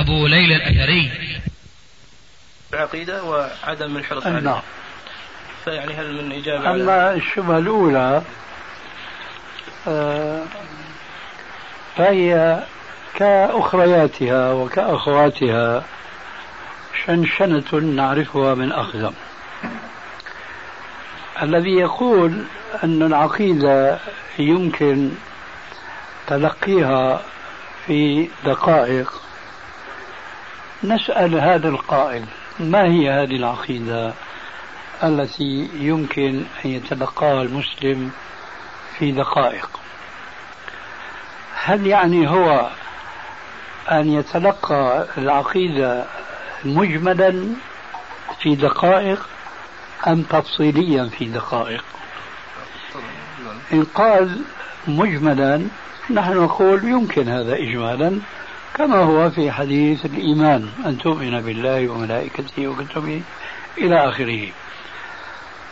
أبو ليلى الأثري. العقيدة وعدم الحرص عليها. نعم فيعني هل من إجابة على أما الشبهة الأولى آه، فهي كأخرياتها وكأخواتها شنشنة نعرفها من أخزم. الذي يقول أن العقيدة يمكن تلقيها في دقائق نسأل هذا القائل ما هي هذه العقيدة التي يمكن أن يتلقاها المسلم في دقائق؟ هل يعني هو أن يتلقى العقيدة مجملا في دقائق أم تفصيليا في دقائق؟ إن قال مجملا نحن نقول يمكن هذا إجمالا. كما هو في حديث الإيمان. أن تؤمن بالله وملائكته وكتبه إلى آخره.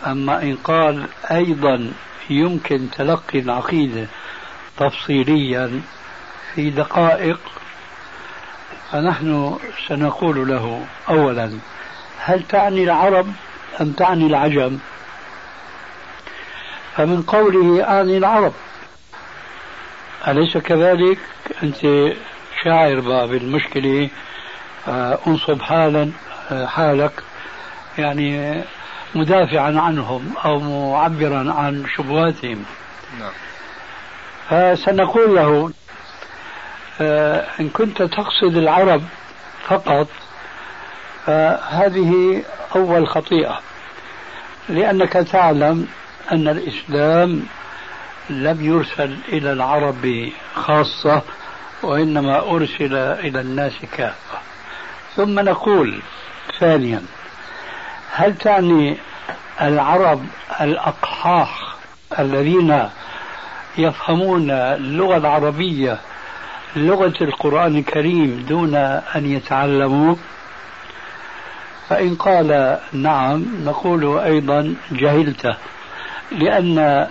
أما إن قال أيضا يمكن تلقي العقيدة تفصيليا في دقائق فنحن سنقول له أولا هل تعني العرب أم تعني العجم؟ فمن قوله أعني العرب. أليس كذلك؟ أنت شاعر بالمشكلة آه، انصب حالا آه، حالك يعني مدافعا عنهم أو معبرا عن شبهاتهم نعم. فسنقول له آه، إن كنت تقصد العرب فقط فهذه أول خطيئة لأنك تعلم أن الإسلام لم يرسل إلى العرب خاصة وإنما أرسل إلى الناس كافة. ثم نقول ثانيا هل تعني العرب الأقحاح الذين يفهمون اللغة العربية لغة القرآن الكريم دون أن يتعلموا؟ فإن قال نعم نقول أيضا جهلته لأن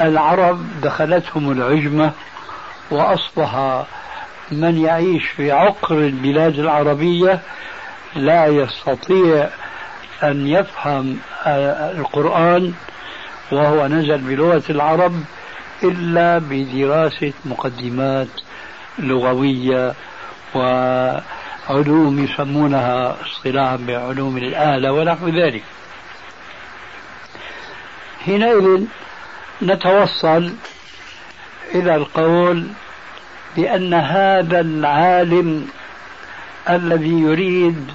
العرب دخلتهم العجمة وأصبح من يعيش في عقر البلاد العربية لا يستطيع أن يفهم القرآن وهو نزل بلغة العرب إلا بدراسة مقدمات لغوية وعلوم يسمونها اصطلاحا بعلوم الآلة ونحو ذلك. حينئذ نتوصل إلى القول بأن هذا العالم الذي يريد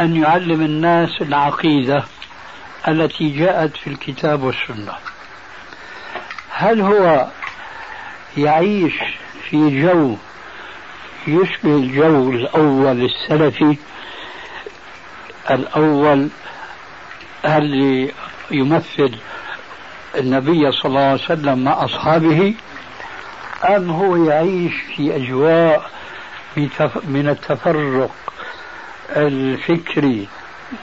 أن يعلم الناس العقيدة التي جاءت في الكتاب والسنة. هل هو يعيش في جو يشبه الجو الأول السلفي؟ الأول اللي يمثل النبي صلى الله عليه وسلم مع أصحابه؟ أم هو يعيش في أجواء من التفرق الفكري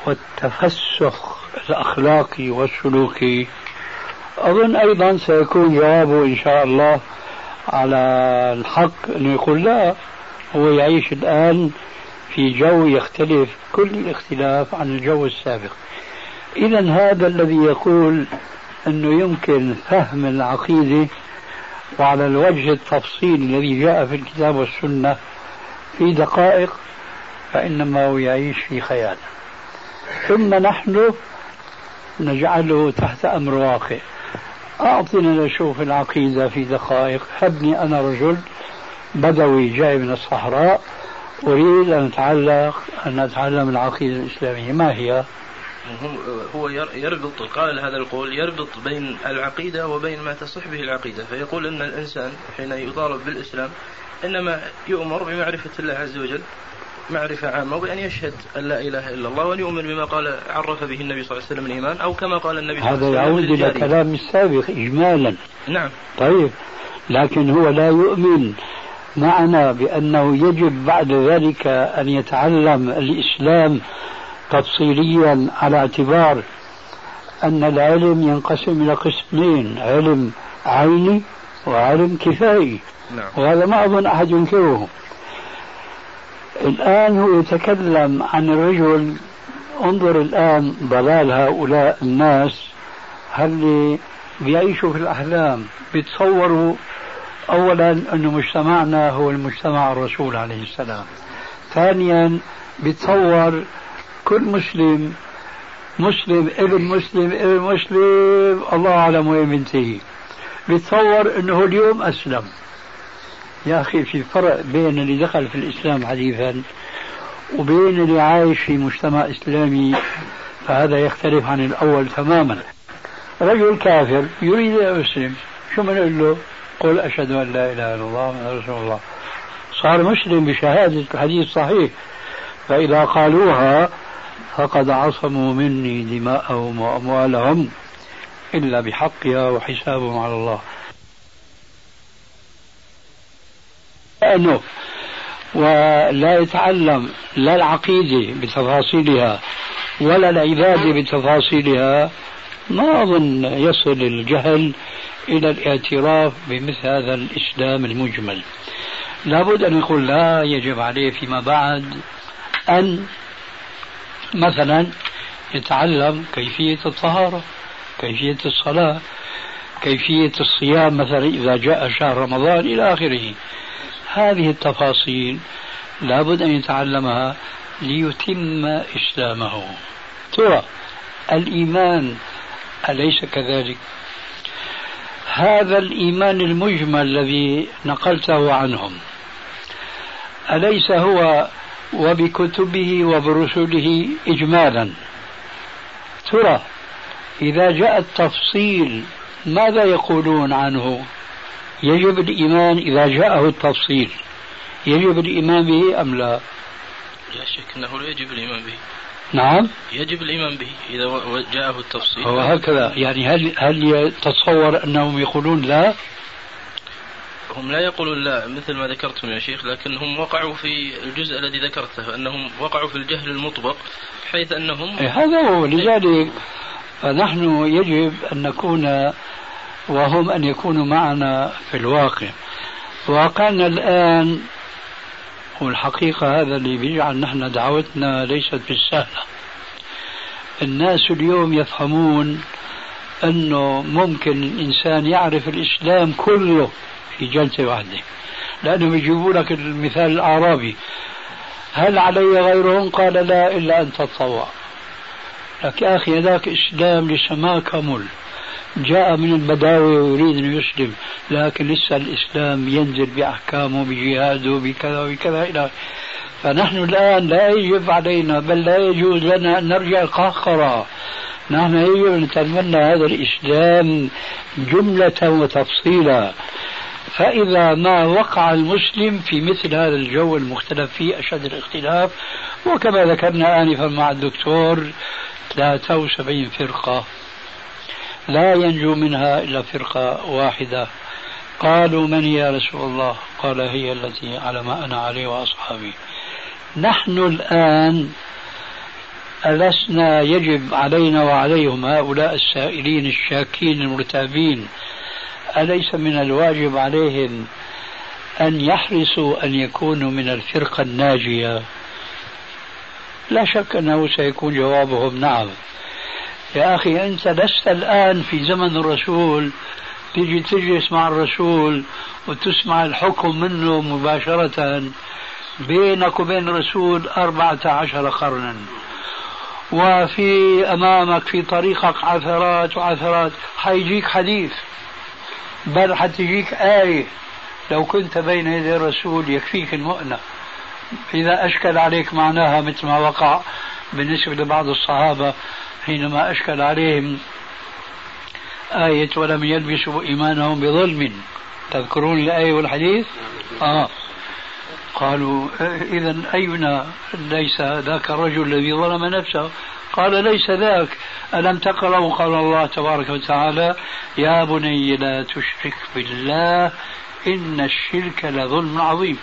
والتفسخ الأخلاقي والسلوكي؟ أظن أيضا سيكون جوابه إن شاء الله على الحق أنه يقول لا هو يعيش الآن في جو يختلف كل الاختلاف عن الجو السابق. إذا هذا الذي يقول أنه يمكن فهم العقيدة وعلى الوجه التفصيلي الذي جاء في الكتاب والسنة في دقائق فإنما هو يعيش في خيال. ثم نحن نجعله تحت أمر واقع. أعطنا نشوف العقيدة في دقائق. هبني أنا رجل بدوي جاي من الصحراء. أريد أن أتعلق أن أتعلم العقيدة الإسلامية. ما هي؟ هو يربط قال هذا القول يربط بين العقيدة وبين ما تصح به العقيدة. فيقول أن الإنسان حين يطالب بالإسلام إنما يؤمر بمعرفة الله عز وجل معرفة عامة وبأن يشهد أن لا إله إلا الله وأن يؤمن بما قال عرف به النبي صلى الله عليه وسلم الإيمان أو كما قال النبي صلى الله عليه وسلم هذا يعود إلى كلام السابق إجمالا. نعم. طيب لكن هو لا يؤمن. معنا بأنه يجب بعد ذلك أن يتعلم الإسلام تفصيليا على اعتبار أن العلم ينقسم إلى قسمين علم عيني وعلم كفائي. نعم. وهذا ما أظن أحد ينكره. الآن هو يتكلم عن الرجل انظر الآن ضلال هؤلاء الناس اللي بيعيشوا في الأحلام؟ بيتصوروا أولا أن مجتمعنا هو المجتمع الرسول عليه السلام. ثانيا بيتصور كل مسلم مسلم ابن مسلم ابن مسلم الله أعلم وين بينتهي. بيتصور أنه اليوم أسلم. يا أخي في فرق بين اللي دخل في الإسلام حديثا وبين اللي عايش في مجتمع إسلامي فهذا يختلف عن الأول تماما. رجل كافر يريد أن يسلم شو بنقول له؟ قل أشهد أن لا إله إلا الله محمد رسول الله. صار مسلم بشهادة الحديث صحيح. فإذا قالوها فقد عصموا مني دماءهم وأموالهم إلا بحقها وحسابهم على الله. ولا يتعلم لا العقيدة بتفاصيلها ولا العبادة بتفاصيلها. ما أظن يصل الجهل إلى الاعتراف بمثل هذا الإسلام المجمل. لابد أن يقول لا يجب عليه فيما بعد أن مثلا يتعلم كيفية الطهارة كيفية الصلاة كيفية الصيام مثلا إذا جاء شهر رمضان إلى آخره. هذه التفاصيل لابد أن يتعلمها ليتم إسلامه. ترى الإيمان أليس كذلك؟ هذا الإيمان المجمل الذي نقلته عنهم أليس هو وبكتبه وبرسله إجمالا. ترى إذا جاء التفصيل ماذا يقولون عنه؟ يجب الإيمان إذا جاءه التفصيل. يجب الإيمان به أم لا؟ لا شك أنه لا يجب الإيمان به. نعم. يجب الإيمان به إذا جاءه التفصيل. هو هكذا. يعني هل هل يتصور أنهم يقولون لا؟ هم لا يقولون لا مثل ما ذكرتم يا شيخ لكنهم وقعوا في الجزء الذي ذكرته أنهم وقعوا في الجهل المطبق حيث أنهم إيه، هذا هو. لذلك فنحن يجب أن نكون وهم أن يكونوا معنا في الواقع. واقعنا الآن والحقيقة هذا اللي بيجعل نحن دعوتنا ليست بالسهلة. الناس اليوم يفهمون أنه ممكن الإنسان يعرف الإسلام كله. في جلسة واحدة. لأنهم يجيبوا لك المثال الأعرابي. هل علي غيرهم؟ قال لا إلا أن تتطوع لك يا أخي هذاك إسلام لسه ما كمل جاء من البداوي ويريد أن يسلم لكن لسه الإسلام ينزل بأحكامه بجهاده بكذا وبكذا إلى فنحن الآن لا يجب علينا بل لا يجوز لنا أن نرجع القهقرة. نحن يجب أن نتمنى هذا الإسلام جملة وتفصيلا. فإذا ما وقع المسلم في مثل هذا الجو المختلف فيه أشد الاختلاف وكما ذكرنا آنفا مع الدكتور 73 فرقة لا ينجو منها إلا فرقة واحدة. قالوا من يا رسول الله؟ قال هي التي على ما أنا عليه وأصحابي نحن الآن ألسنا يجب علينا وعليهم هؤلاء السائلين الشاكين المرتابين أليس من الواجب عليهم أن يحرصوا أن يكونوا من الفرقة الناجية؟ لا شك أنه سيكون جوابهم نعم. يا أخي أنت لست الآن في زمن الرسول. تيجي تجلس مع الرسول وتسمع الحكم منه مباشرة بينك وبين الرسول أربعة عشر قرنا. وفي أمامك في طريقك عثرات وعثرات حيجيك حديث. بل حتجيك آية. لو كنت بين يدي الرسول يكفيك المؤنة. إذا أشكل عليك معناها مثل ما وقع بالنسبة لبعض الصحابة حينما أشكل عليهم آية ولم يلبسوا إيمانهم بظلم. تذكرون الآية والحديث؟ آه. قالوا إذا أينا ليس ذاك الرجل الذي ظلم نفسه؟ قال ليس ذاك. ألم تقرأوا قال الله تبارك وتعالى يا بني لا تشرك بالله إن الشرك لظلم عظيم.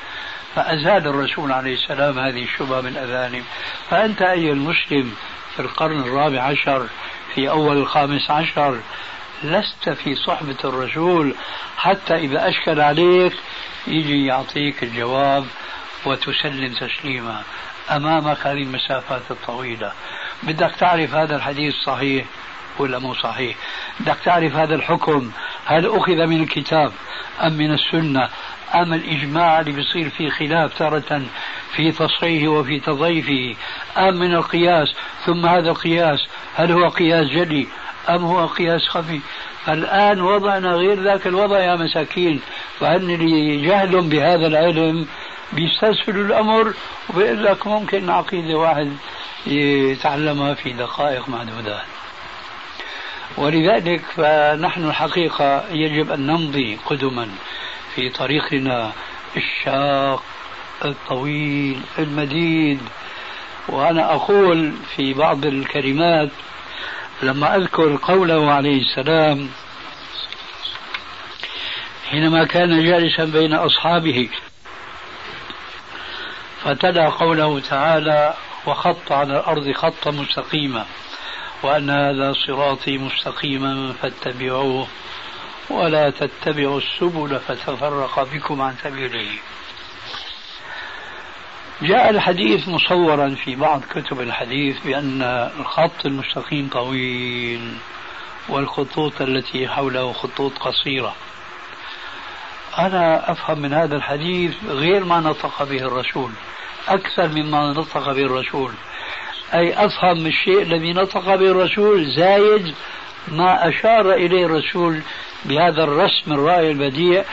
فأزال الرسول عليه السلام هذه الشبهة من أذانهم فأنت أيها المسلم في القرن الرابع عشر في أول الخامس عشر لست في صحبة الرسول حتى إذا أشكل عليك يجي يعطيك الجواب وتسلم تسليما أمامك هذه المسافات الطويلة. بدك تعرف هذا الحديث صحيح ولا مو صحيح؟ بدك تعرف هذا الحكم؟ هل أخذ من الكتاب أم من السنة؟ أم الإجماع اللي بيصير فيه خلاف تارة في تصحيحه وفي تضعيفه أم من القياس؟ ثم هذا القياس هل هو قياس جلي أم هو قياس خفي؟ الآن وضعنا غير ذاك الوضع يا مساكين. فأن اللي جهل بهذا العلم بيستسهل الأمر وبيقول لك ممكن عقيدة واحد يتعلمها في دقائق معدودات. ولذلك فنحن الحقيقة يجب أن نمضي قدما في طريقنا الشاق الطويل المديد. وأنا أقول في بعض الكلمات لما أذكر قوله عليه السلام حينما كان جالسا بين أصحابه فتلا قوله تعالى وخط على الأرض خطا مستقيما وأن هذا صراطي مستقيما فاتبعوه ولا تتبعوا السبل فتفرق بكم عن سبيله. جاء الحديث مصورا في بعض كتب الحديث بأن الخط المستقيم طويل والخطوط التي حوله خطوط قصيرة. أنا أفهم من هذا الحديث غير ما نطق به الرسول. أكثر مما نطق به الرسول أي أفهم الشيء الذي نطق به الرسول زايد ما أشار إليه الرسول بهذا الرسم الرائع البديع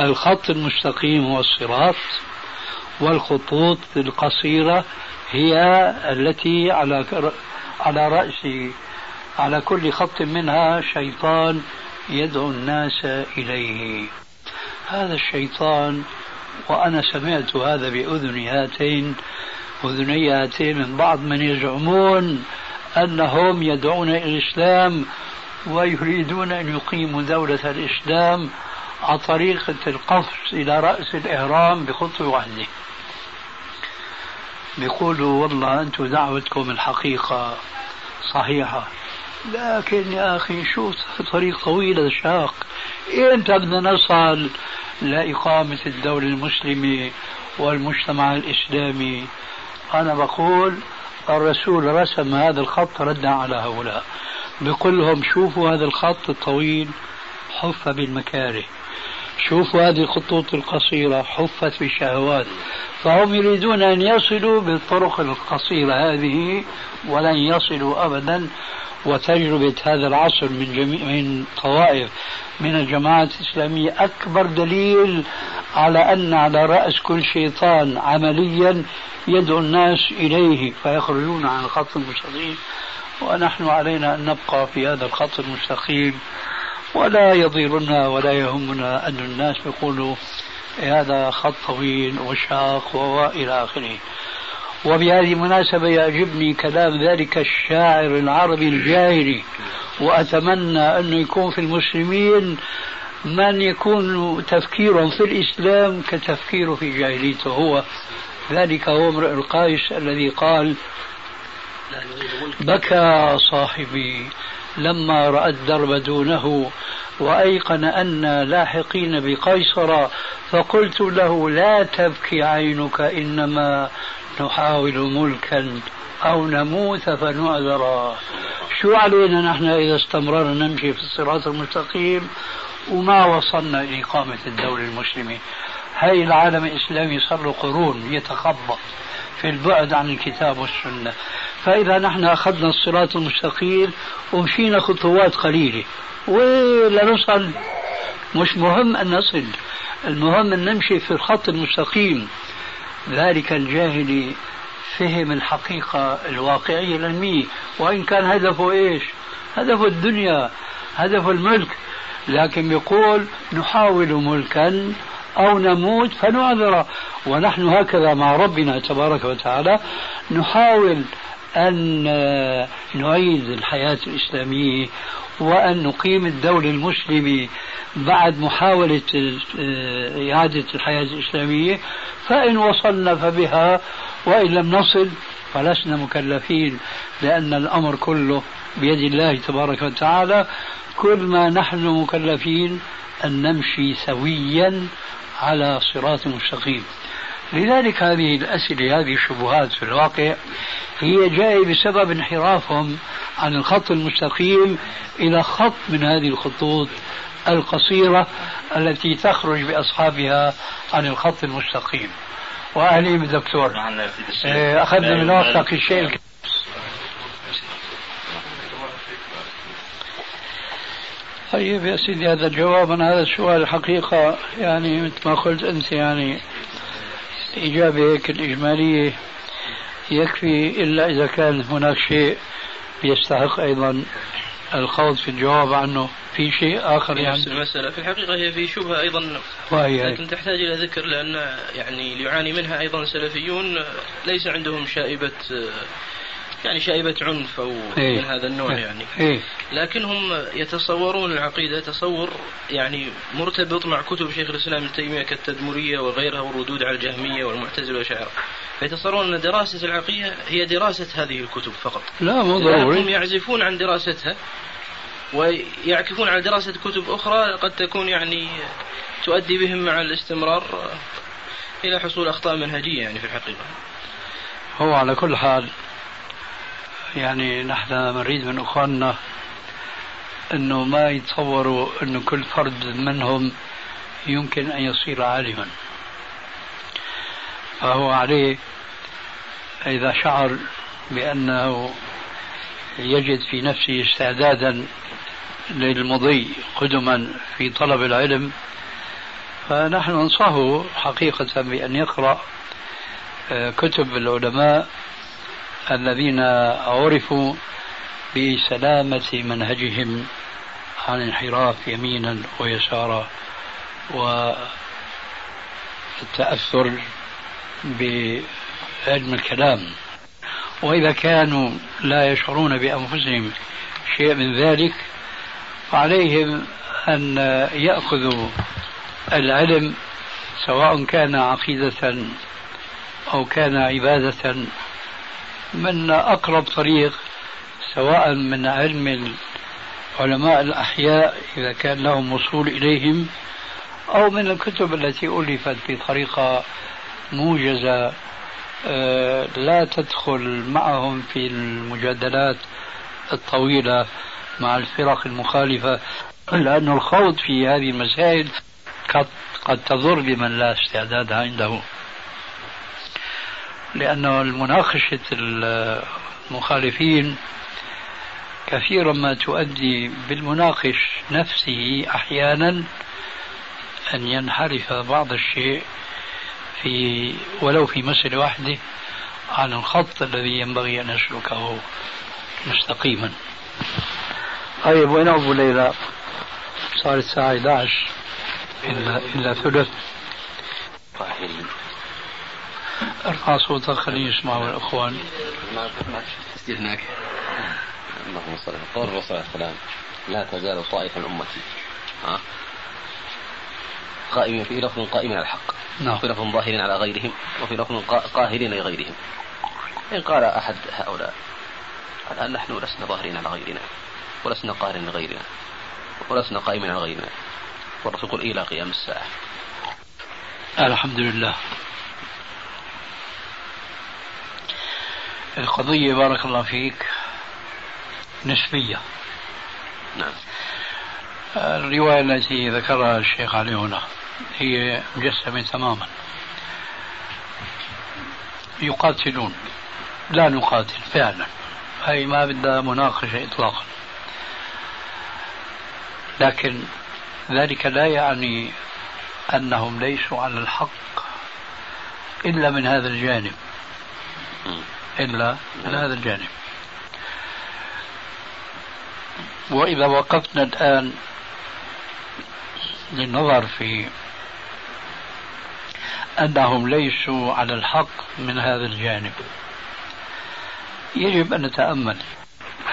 الخط المستقيم هو الصراط والخطوط القصيرة هي التي على على رأس على كل خط منها شيطان يدعو الناس إليه. هذا الشيطان وأنا سمعت هذا بأذني هاتين أذني هاتين من بعض من يزعمون أنهم يدعون إلى الإسلام ويريدون أن يقيموا دولة الإسلام على طريقة القفز إلى رأس الإهرام بخطوة واحدة بيقولوا والله أنتم دعوتكم الحقيقة صحيحة لكن يا أخي شو طريق طويل شاق إمتى بدنا نصل لإقامة الدولة المسلمة والمجتمع الإسلامي. أنا بقول الرسول رسم هذا الخط ردا على هؤلاء. بيقول لهم شوفوا هذا الخط الطويل حف بالمكاره. شوفوا هذه الخطوط القصيرة حفت بالشهوات. فهم يريدون أن يصلوا بالطرق القصيرة هذه ولن يصلوا أبدا. وتجربة هذا العصر من جميع من طوائف من الجماعات الإسلامية أكبر دليل على أن على رأس كل شيطان عمليا يدعو الناس إليه فيخرجون عن الخط المستقيم ونحن علينا أن نبقى في هذا الخط المستقيم ولا يضيرنا ولا يهمنا أن الناس يقولوا هذا خط طويل وشاق وإلى آخره. وبهذه المناسبة يعجبني كلام ذلك الشاعر العربي الجاهلي وأتمنى أنه يكون في المسلمين من يكون تفكيرهم في الإسلام كتفكيره في جاهليته. هو ذلك هو امرئ القيس الذي قال بكى صاحبي لما رأى الدرب دونه وأيقن أن لاحقين بقيصر فقلت له لا تبكي عينك إنما نحاول ملكا أو نموت فنعذر. شو علينا نحن إذا استمررنا نمشي في الصراط المستقيم وما وصلنا إلى إقامة الدولة المسلمة؟ هاي العالم الإسلامي صار له قرون يتخبط في البعد عن الكتاب والسنة. فإذا نحن أخذنا الصراط المستقيم ومشينا خطوات قليلة. ولا نصل مش مهم أن نصل المهم أن نمشي في الخط المستقيم. ذلك الجاهلي فهم الحقيقة الواقعية العلمية. وإن كان هدفه إيش؟ هدفه الدنيا هدفه الملك. لكن يقول نحاول ملكا أو نموت فنعذر ونحن هكذا مع ربنا تبارك وتعالى نحاول أن نعيد الحياة الإسلامية وأن نقيم الدولة المسلمة بعد محاولة إعادة الحياة الإسلامية فإن وصلنا فبها وإن لم نصل فلسنا مكلفين لأن الأمر كله بيد الله تبارك وتعالى. كل ما نحن مكلفين أن نمشي سويا على صراط مستقيم. لذلك هذه الأسئلة هذه الشبهات في الواقع هي جاية بسبب انحرافهم عن الخط المستقيم إلى خط من هذه الخطوط القصيرة التي تخرج بأصحابها عن الخط المستقيم. وأهلي بالدكتور إيه، أخذنا من وقتك الشيء طيب يا سيدي هذا الجواب عن هذا السؤال الحقيقة يعني مثل ما قلت أنت يعني إجابة هيك الإجمالية يكفي إلا إذا كان هناك شيء يستحق أيضا الخوض في الجواب عنه. في شيء آخر يعني؟ نفس المسألة. في الحقيقة هي في شبهة أيضا. وهي لكن تحتاج إلى ذكر لأن يعني يعاني منها أيضا سلفيون ليس عندهم شائبة يعني شائبة عنف أو إيه؟ من هذا النوع يعني. إيه؟ لكنهم يتصورون العقيدة تصور يعني مرتبط مع كتب شيخ الإسلام ابن تيمية كالتدمرية وغيرها والردود على الجهمية والمعتزلة والأشاعرة فيتصورون أن دراسة العقيدة هي دراسة هذه الكتب فقط. لا مو ضروري. هم يعزفون عن دراستها ويعكفون على دراسة كتب أخرى قد تكون يعني تؤدي بهم مع الاستمرار إلى حصول أخطاء منهجية يعني في الحقيقة. هو على كل حال يعني نحن نريد من أخواننا إنه ما يتصوروا إنه كل فرد منهم يمكن أن يصير عالما. فهو عليه إذا شعر بأنه يجد في نفسه استعدادا للمضي قدما في طلب العلم فنحن ننصحه حقيقة بأن يقرأ آه، كتب العلماء الذين عرفوا بسلامة منهجهم عن انحراف يمينا ويسارا والتأثر بعلم الكلام. وإذا كانوا لا يشعرون بأنفسهم شيء من ذلك فعليهم أن يأخذوا العلم سواء كان عقيدة أو كان عبادة من أقرب طريق سواء من علم علماء الأحياء إذا كان لهم وصول إليهم أو من الكتب التي ألفت بطريقة موجزة آه، لا تدخل معهم في المجادلات الطويلة مع الفرق المخالفة لأن الخوض في هذه المسائل قد, قد تضر بمن لا استعداد عنده. لأنه المناقشة المخالفين كثيرا ما تؤدي بالمناقش نفسه أحيانا أن ينحرف بعض الشيء في ولو في مسألة واحدة عن الخط الذي ينبغي أن يسلكه مستقيما. طيب وين أبو ليلى؟ صار الساعة 11 إلا إلا ثلث. ارفع صوتك خليني يسمعوا الإخوان. هناك اللهم صل قول الرسول عليه السلام لا تزال طائفة من أمتي. ها؟ قائمين في لفظ قائمين على الحق. نعم. في لفظ ظاهرين على غيرهم وفي لفظ قاهرين لغيرهم. إن قال أحد هؤلاء الآن نحن لسنا ظاهرين على غيرنا ولسنا قاهرين لغيرنا ولسنا قائمين على غيرنا. والرسول يقول إلى قيام الساعة. الحمد لله. القضية بارك الله فيك نسبية. نعم. الرواية التي ذكرها الشيخ علي هنا هي مجسمة تماما. يقاتلون. لا نقاتل فعلا. هي ما بدها مناقشة إطلاقا. لكن ذلك لا يعني أنهم ليسوا على الحق إلا من هذا الجانب. إلا من هذا الجانب. وإذا وقفنا الآن للنظر في أنهم ليسوا على الحق من هذا الجانب يجب أن نتأمل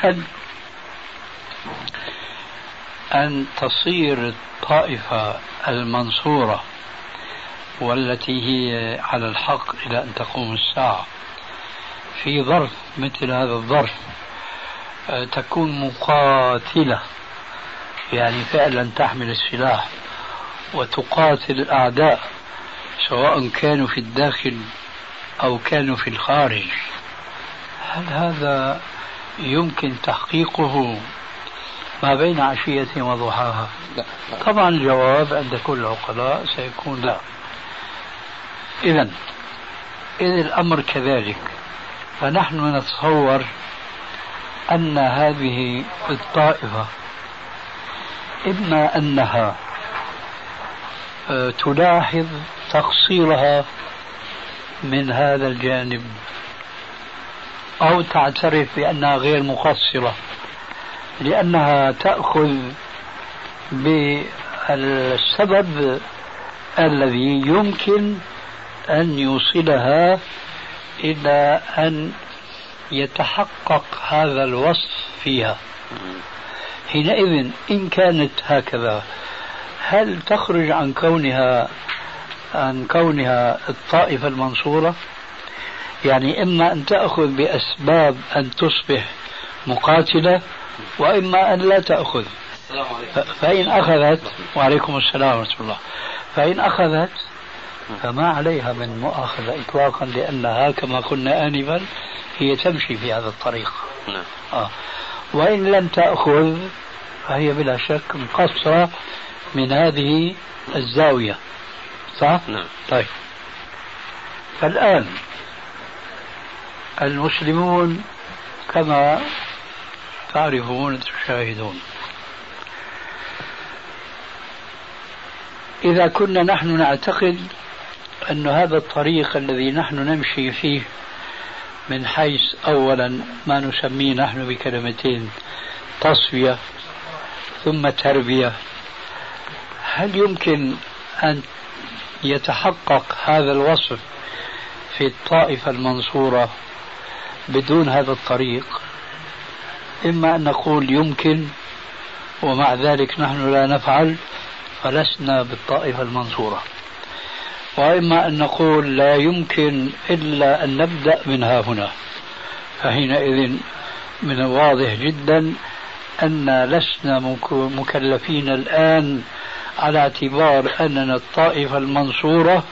هل أن تصير الطائفة المنصورة والتي هي على الحق إلى أن تقوم الساعة في ظرف مثل هذا الظرف آه، تكون مقاتلة. يعني فعلا تحمل السلاح وتقاتل الأعداء سواء كانوا في الداخل أو كانوا في الخارج. هل هذا يمكن تحقيقه ما بين عشية وضحاها؟ لا. طبعا الجواب عند كل العقلاء سيكون لا. إذا إذا الأمر كذلك. فنحن نتصور أن هذه الطائفة إما أنها آه، تلاحظ تقصيرها من هذا الجانب أو تعترف بأنها غير مقصرة لأنها تأخذ بالسبب الذي يمكن أن يوصلها إلى أن يتحقق هذا الوصف فيها. حينئذ إن كانت هكذا هل تخرج عن كونها عن كونها الطائفة المنصورة؟ يعني إما أن تأخذ بأسباب أن تصبح مقاتلة وإما أن لا تأخذ. فإن أخذت وعليكم السلام ورحمة الله. فإن أخذت فما عليها من مؤاخذة إطلاقا لأنها كما قلنا آنفا هي تمشي في هذا الطريق نعم. آه. وإن لم تأخذ فهي بلا شك مقصرة من هذه الزاوية صح؟ نعم طيب فالآن المسلمون كما تعرفون تشاهدون إذا كنا نحن نعتقد أن هذا الطريق الذي نحن نمشي فيه من حيث أولا ما نسميه نحن بكلمتين تصفية ثم تربية. هل يمكن أن يتحقق هذا الوصف في الطائفة المنصورة بدون هذا الطريق؟ إما أن نقول يمكن ومع ذلك نحن لا نفعل فلسنا بالطائفة المنصورة. وإما أن نقول لا يمكن إلا أن نبدأ من ها هنا. فحينئذ من الواضح جدا أن لسنا مكلفين الآن على اعتبار أننا الطائفة المنصورة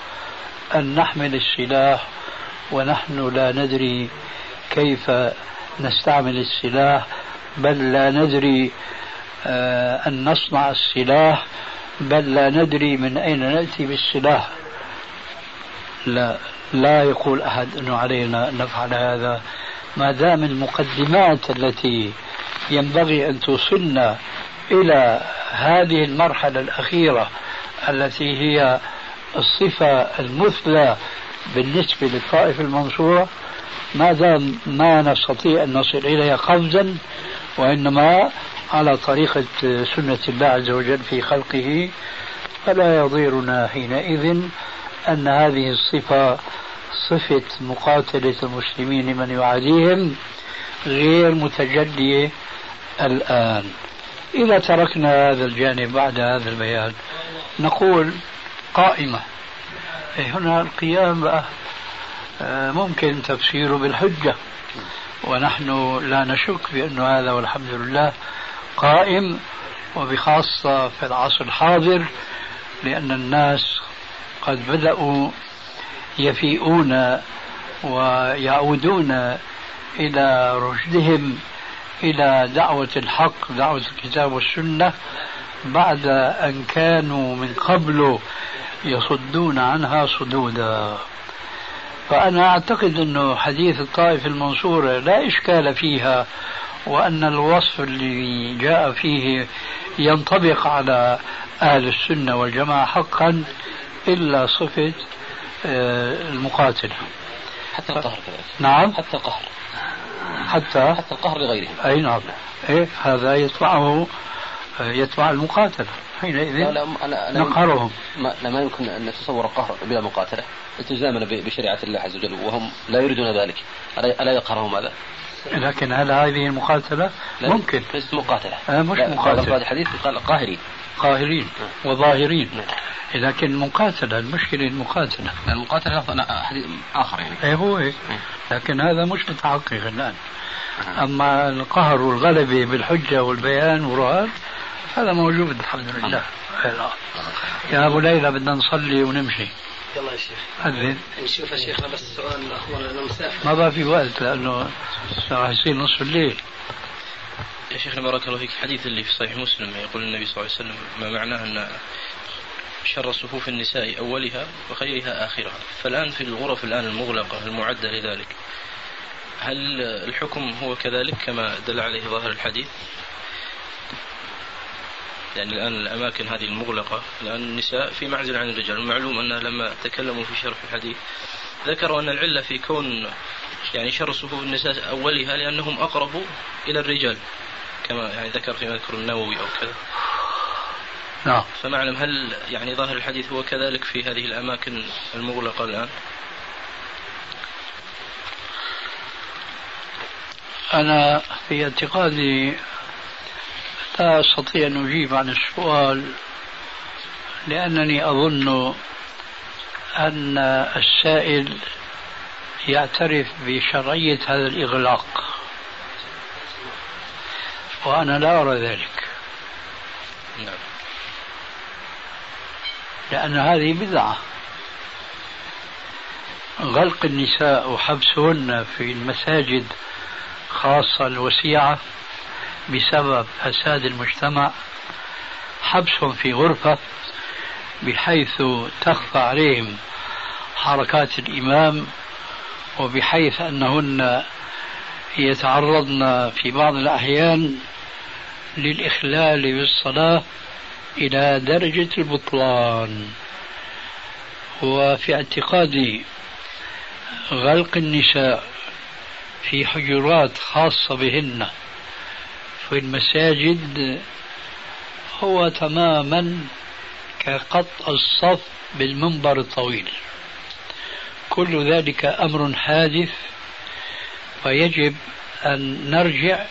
أن نحمل السلاح ونحن لا ندري كيف نستعمل السلاح بل لا ندري آه، أن نصنع السلاح بل لا ندري من أين نأتي بالسلاح. لا لا يقول أحد أنه علينا أن نفعل هذا. ما دام المقدمات التي ينبغي أن توصلنا إلى هذه المرحلة الأخيرة التي هي الصفة المثلى بالنسبة للطائفة المنصورة ما دام ما نستطيع أن نصل إليها قفزا وإنما على طريقة سنة الله عز وجل في خلقه فلا يضيرنا حينئذ. أن هذه الصفة صفة مقاتلة المسلمين من يعاديهم غير متجلية الآن. إذا تركنا هذا الجانب بعد هذا البيان نقول قائمة. إيه، هنا القيام بقى آه، ممكن تفسيره بالحجة. ونحن لا نشك بأن هذا والحمد لله قائم وبخاصة في العصر الحاضر لأن الناس قد بدأوا يفيئون ويعودون إلى رشدهم إلى دعوة الحق دعوة الكتاب والسنة بعد أن كانوا من قبل يصدون عنها صدودا. فأنا أعتقد أنه حديث الطائفة المنصورة لا إشكال فيها وأن الوصف اللي جاء فيه ينطبق على أهل السنة والجماعة حقا. إلا صفة آه، المقاتل. حتى القهر كذلك. نعم. حتى القهر. حتى؟ حتى القهر لغيرهم أي نعم. إيه هذا يتبعه يتبع المقاتلة حينئذ لا لا لا لا نقهرهم. ما, لا ما يمكن أن نتصور القهر بلا مقاتلة. التزاما ب- بشريعة الله عز وجل وهم لا يريدون ذلك. الا ألا يقهرهم هذا؟ لكن هل هذه المقاتلة؟ ممكن. ليست مقاتلة. آه، مش لا، مقاتلة. قال الحديث قال قاهرين. قاهرين وظاهرين. نعم. لكن مقاتلة المشكلة المقاتلة. المقاتلة لفظ حديث آخر يعني. إيه هو هيك لكن هذا مش متحقق الآن. أما القهر والغلبة بالحجة والبيان والرهان هذا موجود الحمد لله. يا أبو ليلى بدنا نصلي ونمشي. يلا يا شيخ أذن. نشوف يا شيخنا بس سؤال أخونا أنا مسافر. ما بقى في وقت لأنه راح يصير نصف الليل. يا شيخنا بارك الله فيك. الحديث اللي في صحيح مسلم يقول النبي صلى الله عليه وسلم ما معناه أن شر صفوف النساء أولها وخيرها آخرها. فالآن في الغرف الآن المغلقة المعدة لذلك هل الحكم هو كذلك كما دل عليه ظاهر الحديث؟ يعني الآن الأماكن هذه المغلقة الآن النساء في معزل عن الرجال. المعلوم أنها لما تكلموا في شرح الحديث ذكروا أن العلة في كون يعني شر صفوف النساء أولها لأنهم أقرب إلى الرجال كما يعني ذكر فيما يذكر النووي أو كذا. نعم. فمعلم هل يعني ظاهر الحديث هو كذلك في هذه الأماكن المغلقة الآن؟ أنا في اعتقادي لا أستطيع أن أجيب عن السؤال لأنني أظن أن السائل يعترف بشرعية هذا الإغلاق وأنا لا أرى ذلك. نعم. لأن هذه بدعة. غلق النساء وحبسهن في المساجد خاصة الوسيعة. بسبب فساد المجتمع حبسهم في غرفة بحيث تخفى عليهم حركات الإمام وبحيث أنهن يتعرضن في بعض الأحيان للإخلال بالصلاة إلى درجة البطلان. وفي اعتقادي غلق النساء في حجرات خاصة بهن في المساجد هو تماما كقطع الصف بالمنبر الطويل. كل ذلك أمر حادث ويجب أن نرجع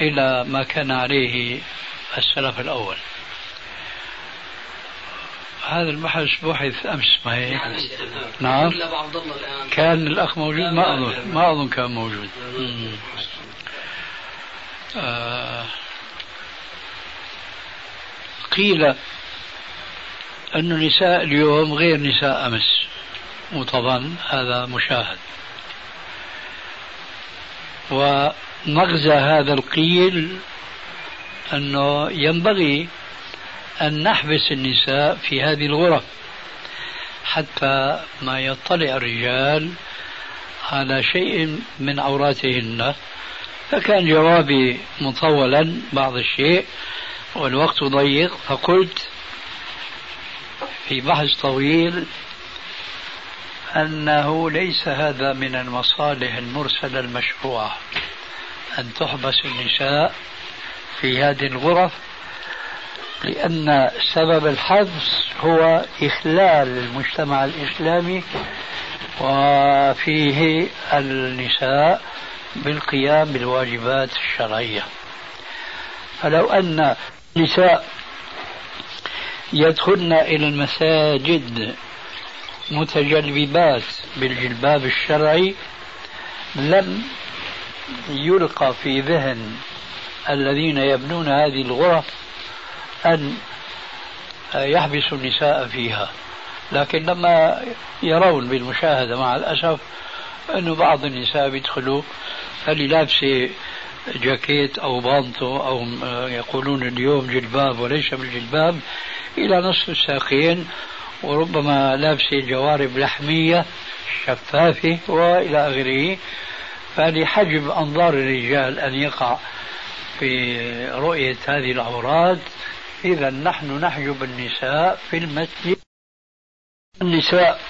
إلى ما كان عليه السلف الأول. هذا البحث بحث أمس ما نعم. عبد الله الآن. كان الأخ موجود ما أظن ما أظن كان موجود. آه قيل أن نساء اليوم غير نساء أمس. وطبعا هذا مشاهد. ومغزى هذا القيل أنه ينبغي أن نحبس النساء في هذه الغرف حتى ما يطلع الرجال على شيء من عوراتهن. فكان جوابي مطولا بعض الشيء والوقت ضيق فقلت في بحث طويل أنه ليس هذا من المصالح المرسلة المشروعة أن تحبس النساء في هذه الغرف لأن سبب الحبس هو إخلال المجتمع الإسلامي وفيه النساء بالقيام بالواجبات الشرعية. فلو أن النساء يدخلن إلى المساجد متجلبات بالجلباب الشرعي لم يلقى في ذهن الذين يبنون هذه الغرف أن يحبسوا النساء فيها. لكن لما يرون بالمشاهدة مع الأسف أنه بعض النساء بيدخلوا اللي لابسة جاكيت أو بانطو أو يقولون اليوم جلباب وليس بالجلباب إلى نصف الساقين وربما لابسة جوارب لحمية شفافة وإلى آخره. فلحجب أنظار الرجال أن يقع في رؤية هذه العورات إذا نحن نحجب النساء في المسجد. النساء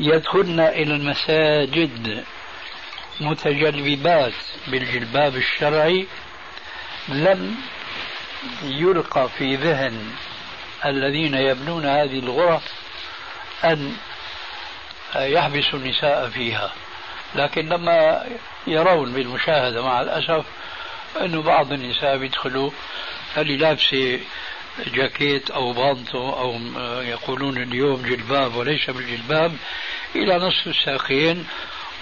يدخلن إلى المساجد. متجلبات بالجلباب الشرعي لم يلقى في ذهن الذين يبنون هذه الغرف أن يحبسوا النساء فيها. لكن لما يرون بالمشاهدة مع الأسف أنه بعض النساء بيدخلوا اللي لابسة جاكيت أو بانطو أو يقولون اليوم جلباب وليس بالجلباب إلى نصف الساقين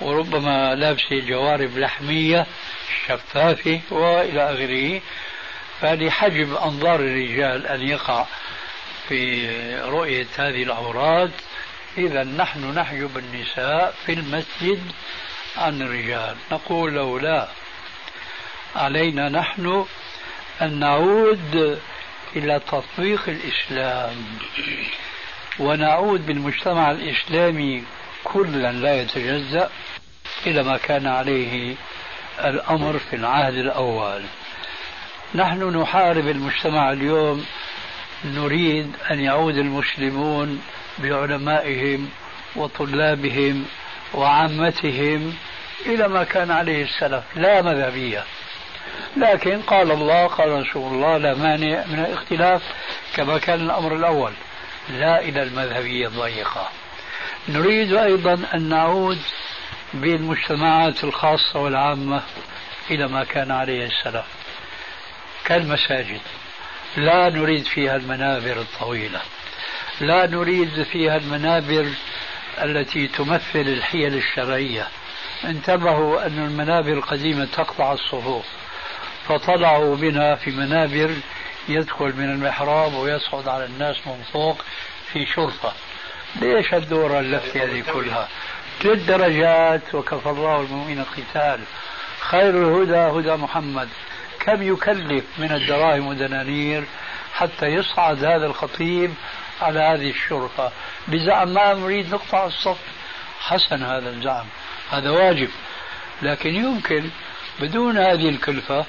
وربما لابسة جوارب لحمية شفافة وإلى آخره. فلحجب أنظار الرجال أن يقع في رؤية هذه العورات إذا نحن نحجب النساء في المسجد عن الرجال. نقول له لا علينا نحن أن نعود إلى تطبيق الإسلام. ونعود بالمجتمع الإسلامي كلا لا يتجزأ. إلى ما كان عليه الأمر في العهد الأول. نحن نحارب المجتمع اليوم نريد أن يعود المسلمون بعلمائهم وطلابهم وعامتهم إلى ما كان عليه السلف لا مذهبية. لكن قال الله قال رسول الله لا مانع من الاختلاف كما كان الأمر الأول. لا إلى المذهبية الضيقة. نريد أيضا أن نعود بالمجتمعات الخاصة والعامة إلى ما كان عليه السلف. كالمساجد. لا نريد فيها المنابر الطويلة. لا نريد فيها المنابر التي تمثل الحيل الشرعية. انتبهوا أن المنابر القديمة تقطع الصفوف فطلعوا بنا في منابر يدخل من المحراب ويصعد على الناس من فوق في شرطة. ليش الدورة اللفتة هذه كلها؟ ثلاث درجات وكفى الله المؤمنين القتال. خير الهدى هدى محمد. كم يكلف من الدراهم والدنانير حتى يصعد هذا الخطيب على هذه الشرطة؟ بزعم ما نريد نقطع الصف. حسن هذا الزعم. هذا واجب. لكن يمكن بدون هذه الكلفة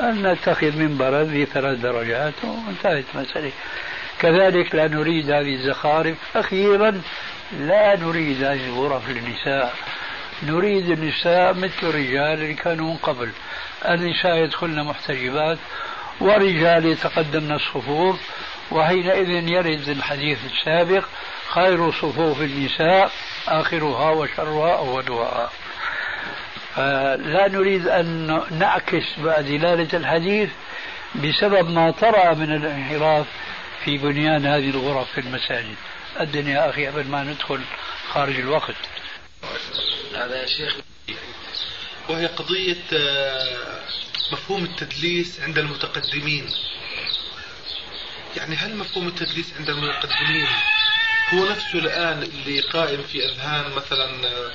أن نتخذ منبرا ذي ثلاث درجات وانتهت المسألة كذلك لا نريد هذه الزخارف. أخيرا لا نريد هذه الغرف للنساء نريد النساء مثل الرجال اللي كانوا من قبل. النساء يدخلن محتجبات ورجال يتقدمن الصفوف وحينئذ يرد الحديث السابق خير صفوف النساء آخرها وشرها أولها لا نريد أن نعكس دلالة الحديث بسبب ما طرأ من الانحراف في بنيان هذه الغرف في المساجد. الدنيا أخي قبل ما ندخل خارج الوقت. هذا يا شيخ. وهي قضية آه، مفهوم التدليس عند المتقدمين. يعني هل مفهوم التدليس عند المتقدمين هو نفسه الآن اللي قائم في أذهان مثلا آه،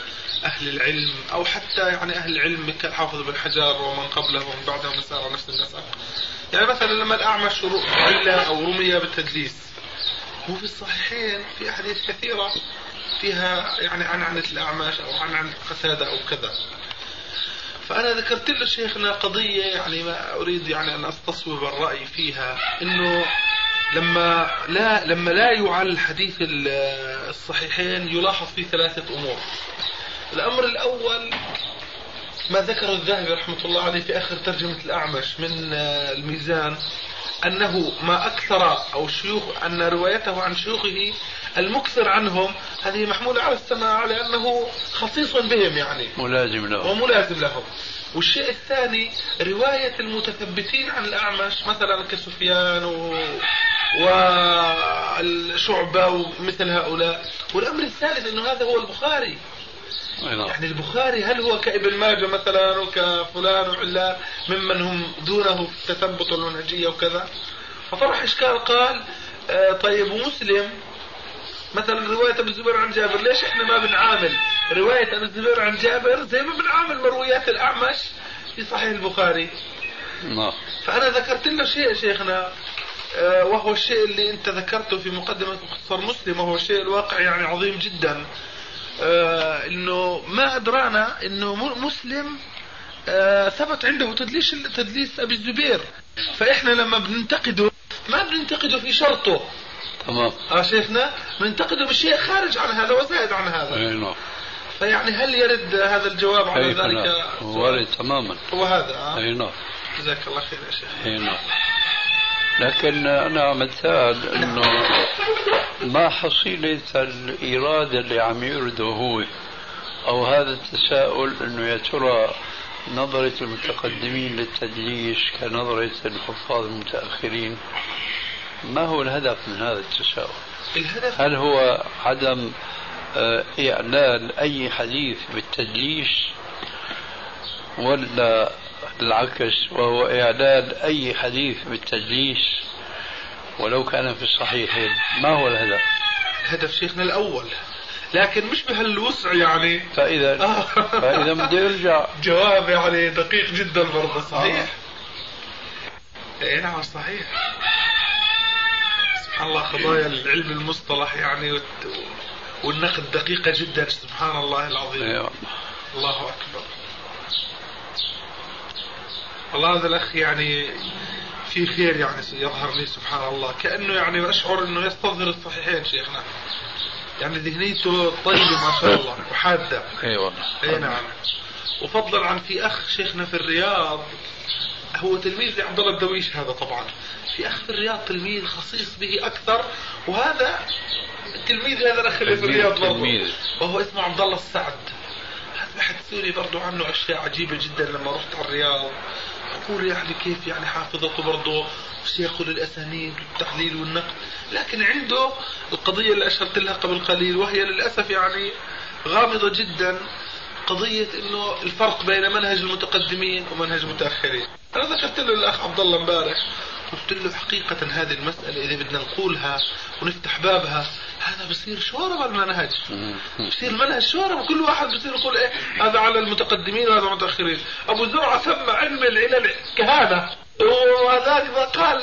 أهل العلم أو حتى يعني أهل العلم كالحافظ بن حجر ومن قبله ومن بعدهم سار نفس النسق يعني مثلا لما الأعمش علة أو رمي بالتدليس هو في الصحيحين في أحاديث كثيرة فيها يعني عن عنة الأعمش أو عن عنة قتادة أو كذا فأنا ذكرت له شيخنا قضية يعني ما أريد يعني أن أستصوب الرأي فيها إنه لما لا لما لا يعل حديث الصحيحين يلاحظ فيه ثلاثة أمور. الأمر الأول ما ذكر الذهبي رحمة الله عليه في آخر ترجمة الأعمش من الميزان أنه ما أكثر أو شيوخ أن روايته عن شيوخه المكثر عنهم هذه محمولة على السماع لأنه خصيص بهم يعني. ملازم لهم. وملازم لهم. والشيء الثاني رواية المتثبتين عن الأعمش مثلا كسفيان و... والشعبة ومثل هؤلاء. والأمر الثالث أنه هذا هو البخاري. يعني البخاري هل هو كابن ماجه مثلا وكفلان وعلان ممن هم دونه في التثبت والمنهجية وكذا؟ فطرح إشكال قال آه طيب ومسلم؟ مثلا رواية أبو الزبير عن جابر ليش إحنا ما بنعامل؟ رواية أبو الزبير عن جابر زي ما بنعامل مرويات الأعمش في صحيح البخاري. نعم. فأنا ذكرت له شيء شيخنا آه وهو الشيء اللي أنت ذكرته في مقدمة مختصر مسلم وهو الشيء الواقع يعني عظيم جدا. آه إنه ما أدرانا إنه مسلم آه ثبت عنده تدليس تدليس أبي الزبير. فإحنا لما بننتقده ما بننتقده في شرطه. تمام. آه شيخنا بننتقده بشيء خارج عن هذا وزائد عن هذا. إي نعم. فيعني هل يرد هذا الجواب على ذلك؟ وارد تماما. هو هذا آه؟ إي نعم. جزاك الله خير يا شيخ. إي نعم. لكن أنا أتساءل أنه ما حصيلة الإرادة اللي عم يرده هو أو هذا التساؤل أنه يا ترى نظرة المتقدمين للتدليس كنظرة الحفاظ المتأخرين ما هو الهدف من هذا التساؤل؟ الهدف هل هو عدم آه، إعلان أي حديث بالتدليس ولا العكس وهو إعلان أي حديث بالتدليس ولو كان في الصحيحين. ما هو الهدف؟ هدف شيخنا الأول. لكن مش بهالوسع يعني. فإذا آه. فإذا بدي أرجع جواب يعني دقيق جدا برضه صحيح. اي نعم صحيح. سبحان الله قضايا العلم المصطلح يعني والنقد دقيقة جدا سبحان الله العظيم. أيوة. الله أكبر. والله هذا الأخ يعني في خير يعني يظهر لي سبحان الله. كأنه يعني أشعر أنه يستظهر الصحيحين شيخنا. يعني ذهنيته طيبة ما شاء الله وحادة. أي والله. أي نعم. وفضلا عن في أخ شيخنا في الرياض هو تلميذ لعبد الله الدويش هذا طبعا. في أخ في الرياض تلميذ خصيص به أكثر وهذا تلميذ هذا الأخ اللي في الرياض برضه. وهو اسمه عبد الله السعد. هذا بحثوا لي برضه عنه أشياء عجيبة جدا لما رحت على الرياض. أقول يعني كيف يعني حافظته برضه وشيخه للاسانيد والتحليل والنقد؟ لكن عنده القضية اللي أشرت لها قبل قليل وهي للأسف يعني غامضة جدا. قضية إنه الفرق بين منهج المتقدمين ومنهج المتأخرين. أنا ذكرت له الأخ عبد الله امبارح قلت له حقيقة هذه المسألة إذا بدنا نقولها ونفتح بابها هذا بصير شوربة المنهج. بصير المنهج شوربة كل واحد بصير يقول إيه هذا على المتقدمين وهذا على المتأخرين. أبو زرعة سمى علم العلل كهانة. ما قال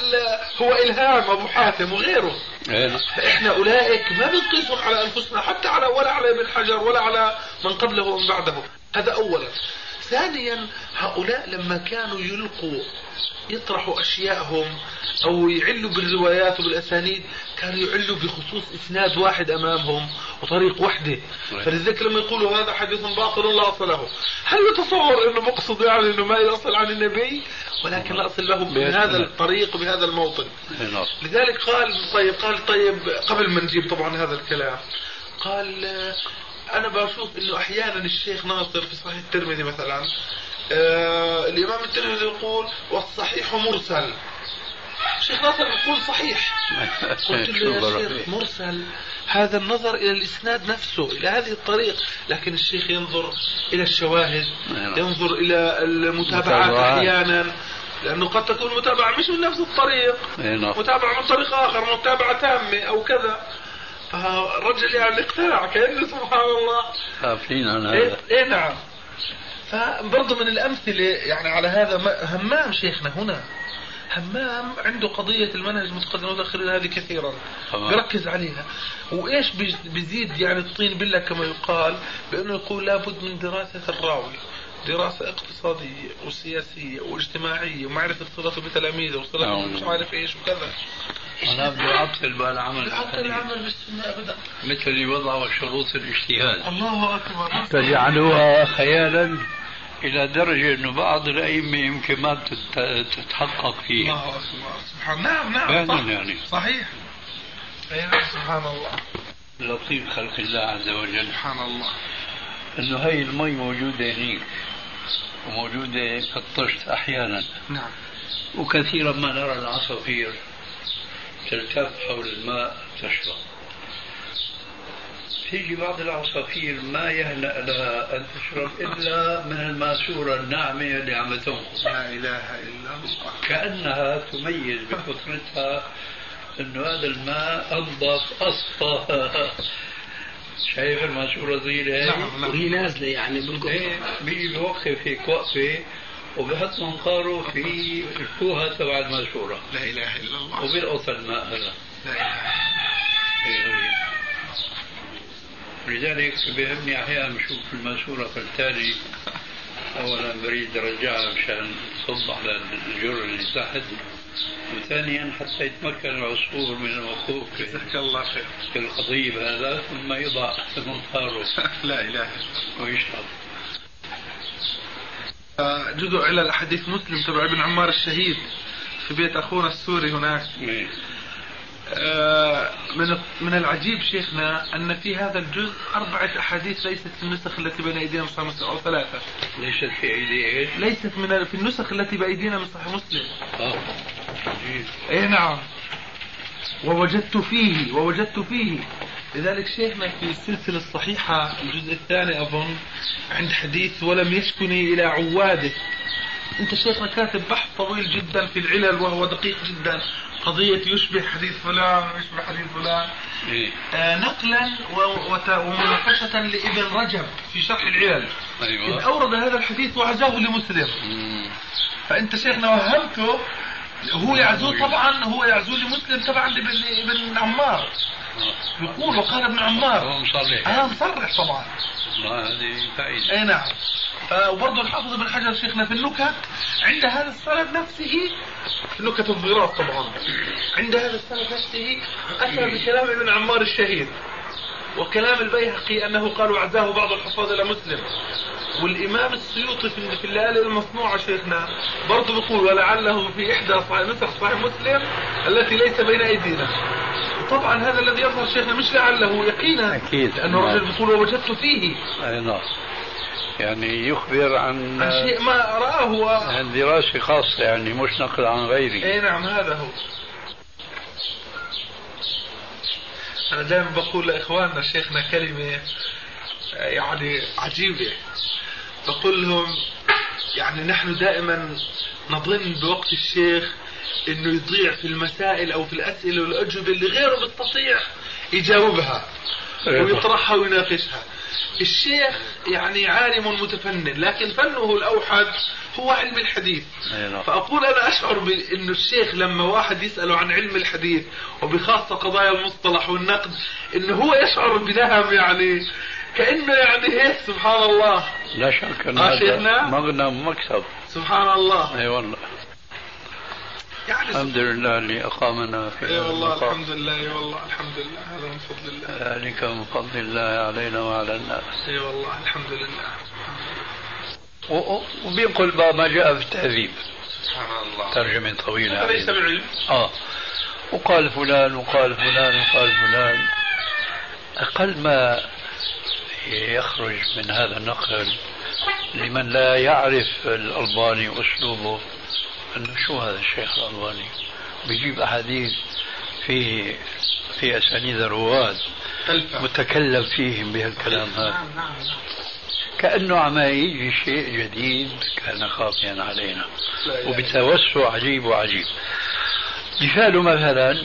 هو إلهام أبو حاتم وغيره. إيه. فإحنا أولئك ما بنقيسهم على أنفسنا حتى على ولا على ابن حجر ولا على من قبله ومن بعده هذا أولا ثانيا هؤلاء لما كانوا يلقوا يطرحوا أشياءهم أو يعلوا بالروايات وبالأسانيد كانوا يعلوا بخصوص إسناد واحد أمامهم وطريق وحده. فلذلك لما يقولوا هذا حديث باطل لا أصل له. هل يتصور أنه مقصد يعني أنه ما يصل عن النبي؟ ولكن لا أصل له بهذا الطريق وبهذا الموطن. نعم. لذلك قال طيب قال طيب قبل ما نجيب طبعا هذا الكلام قال أنا بشوف إنه أحيانا الشيخ ناصر في صحيح الترمذي مثلا آه الإمام الترمذي يقول والصحيح مرسل. الشيخ ناصر يقول صحيح. قلت له يا شيخ مرسل. هذا النظر إلى الإسناد نفسه إلى هذه الطريق. لكن الشيخ ينظر إلى الشواهد نعم. ينظر إلى المتابعات متابعات. أحيانا. لأنه قد تكون متابعة مش من نفس الطريق. نعم. متابعة من طريق آخر متابعة تامة أو كذا. فالرجل يعني اقتنع كأنه سبحان الله. إيه, هذا. إيه نعم. فبرضه من الأمثلة يعني على هذا ما- همام شيخنا هنا. همام عنده قضية المنهج المتقدم والمتأخرين هذه كثيرا. بركز عليها. وإيش بيز- بيزيد يعني الطين بالله كما يقال؟ بأنه يقول لابد من دراسة الراوي دراسة اقتصادية وسياسية واجتماعية ومعرفة صلته بتلاميذه وصلته. مش عارف إيش وكذا. أنا بدي أعطل بالعمل حتى العمل بالسنة أبدا مثل اللي وضعوا شروط الاجتهاد. الله أكبر. فجعلوها خيالا. إلى درجة أنه بعض الأئمة يمكن ما تت- تتحقق فيه الله سبحان نعم نعم فعلا صح. يعني. صحيح. نعم سبحان الله. لطيف خلق الله عز وجل. سبحان الله. أنه هي المي موجودة هنيك وموجودة في الطشت أحيانا. نعم. وكثيرا ما نرى العصافير تلتف حول الماء تشرب. تيجي بعض العصافير ما يهنأ لها أن تشرب إلا من الماسورة الناعمة اللي عم تنقص. لا إله إلا الله. كأنها تميز بفطرتها أنه هذا الماء أنظف أصفى. شايف الماسورة صغيرة هي؟ نعم وهي نازلة يعني بالقطر إيه بيجي بوقف هيك وقفة وبحط منقاره في الفوهة تبع الماسورة. لا إله إلا الله. وبيلقط الماء هذا لا إله إيه هي. لذلك بيهمني أحيانا بشوف الماسورة فلتالي أولا بريد أرجعها مشان تصب على الجر اللي تحت وثانيا حتى يتمكن العصفور من الوقوف جزاك الله خير. في القضيب هذا ثم يضع منقاره لا الله. ويشرب آه، جزء علل حديث مسلم تبع ابن عمار الشهيد في بيت أخونا السوري هناك. إيه. آه، من من العجيب شيخنا أن في هذا الجزء أربعة أحاديث ليست في النسخ التي بين أيدينا من صحيح مسلم أو ثلاثة. ليست في أيدي إيش؟ ليست من في النسخ التي بأيدينا من صحيح مسلم. آه. عجيب أي نعم. ووجدت فيه ووجدت فيه. لذلك شيخنا في السلسلة الصحيحة الجزء الثاني أظن عند حديث ولم يشكني إلى عواده. أنت شيخنا كاتب بحث طويل جدا في العلل وهو دقيق جدا. قضية يشبه حديث فلان ويشبه حديث فلان. إيه. آه نقلا ومناقشة لابن رجب في شرح العلل إذ أيوه أورد هذا الحديث وعزاه لمسلم. مم. فأنت شيخنا وهمته هو يعزوه طبعا هو يعزوه لمسلم تبعا لابن ابن عمار. يقول وقال ابن عمار هو مصرح. أنا مصرح طبعا. والله هذه فائدة. أي نعم. وبرضه الحافظ ابن حجر شيخنا في النكت عند هذا السند نفسه نكت الضراط طبعا عند هذا السند نفسه اتى بكلام ابن عمار الشهير وكلام البيهقي أنه قال وعزاه بعض الحفاظ إلى مسلم. والإمام السيوطي في الليالي المصنوعة شيخنا برضه بيقول ولعله في إحدى صحيح نسخ صحيح مسلم التي ليس بين أيدينا. طبعا هذا الذي يظهر شيخنا مش لعله يقينا أكيد. لأنه الرجل بيقول ووجدت فيه. أي نعم. يعني يخبر عن عن شيء ما رآه. عن دراسة خاصة يعني مش نقل عن غيره اي نعم هذا هو. أنا دائما بقول لإخواننا شيخنا كلمة آه، يعني عجيبة. بقول لهم يعني نحن دائما نظن بوقت الشيخ إنه يضيع في المسائل أو في الأسئلة والأجوبة اللي غيره بيستطيع يجاوبها ويطرحها ويناقشها. الشيخ يعني عالم متفنن لكن فنه الأوحد هو علم الحديث. نعم. فأقول أنا أشعر بأن الشيخ لما واحد يسأله عن علم الحديث وبخاصة قضايا المصطلح والنقد أنه هو يشعر بنهم يعني كأنه يعني هيك سبحان الله. لا شك أن آه هذا؟ مغنم مكسب. سبحان الله. أي والله. الحمد لله اللي أقامنا في اي هذا والله المقام. الحمد لله اي والله الحمد لله هذا من فضل الله. ذلك من فضل الله علينا وعلى الناس. اي والله الحمد لله. وبينقل بقى ما جاء في التهذيب سبحان الله. ترجمة طويلة هذا ليس. بعلم آه. وقال فلان وقال فلان وقال فلان. أقل ما يخرج من هذا النقل لمن لا يعرف الألباني وأسلوبه أنه شو هذا الشيخ الألباني؟ بيجيب أحاديث فيه في أسانيد الرواة تلفة متكلم فيهم بهالكلام هذا. نعم نعم نعم. كأنه عم يجي شيء جديد كان خافيا علينا. وبتوسع عجيب وعجيب. مثال مثلا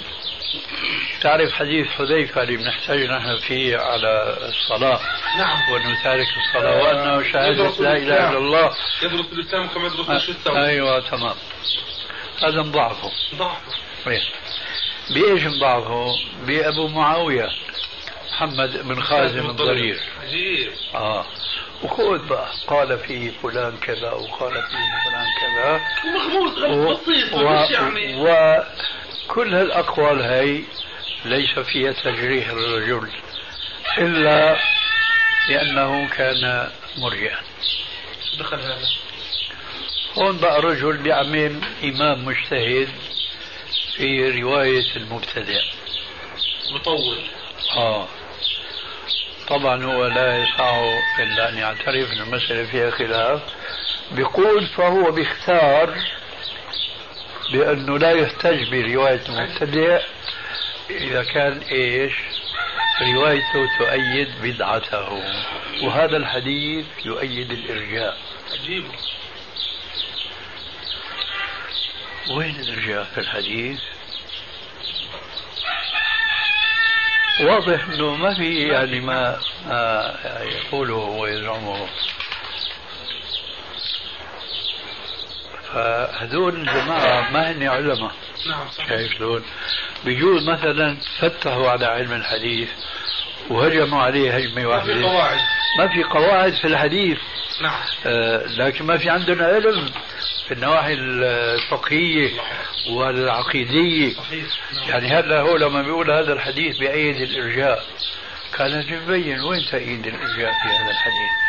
تعرف حديث حذيفة اللي بنحتاج نحن فيه على الصلاة. نعم. وأنه تارك الصلاة وأنه شهادة لا إله. إلا الله. يدرس الإسلام كما يدرس شو الثوب أيوة تمام. هذا مضاعفه ضعفه إيه. بإيش مضاعفه؟ بأبو معاوية محمد بن خازم الضرير. عجيب آه. وخذ بقى. قال فيه فلان كذا وقال فيه فلان كذا. مغموس و... بسيط و... يعني. وكل هالأقوال هي ليس فيها تجريح الرجل إلا لأنه كان مرجئا دخل هذا. هون بقى رجل بيعمل إمام مجتهد في رواية المبتدئ مطول. آه. طبعا هو لا يسعه إلا أن يعترف أن المسألة فيها خلاف. بيقول فهو بيختار بأنه لا يحتج برواية المبتدئ إذا كان إيش؟ روايته تؤيد بدعته وهذا الحديث يؤيد الإرجاء. عجيب. وين الإرجاء في الحديث؟ واضح إنه ما في يعني ما, ما يقوله ويزعمه. فهذول الجماعة ما هن علماء. نعم صحيح. شلون؟ بيجوز مثلا فتحوا على علم الحديث وهجموا عليه هجمة ما في واحدة. قواعد. ما في قواعد في الحديث. نعم. آه، لكن ما في عندنا علم في النواحي الفقهية والعقيدية. صحيح. نعم. يعني هلا هو لما بيقول هذا الحديث بأيد الإرجاء. كان يبين وين تأييد الإرجاء في هذا الحديث؟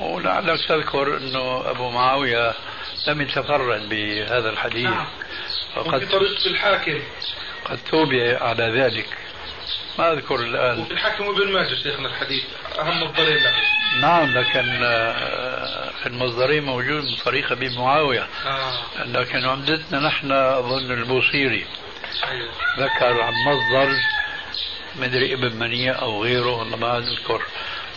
ولعلك تذكر أنه أبو معاوية لم يتفرد بهذا الحديث. نعم. وقد طريقة الحاكم. قد توبع على ذلك. ما أذكر الآن. وفي الحاكم وابن ماجه شيخنا الحديث أهم مصدرين له. نعم لكن آه، في المصدرين موجود من طريق أبي معاوية. آه. لكن عمدتنا نحن أظن البوصيري. أيوه. ذكر عن مصدر مدري ابن منيع أو غيره والله ما أذكر.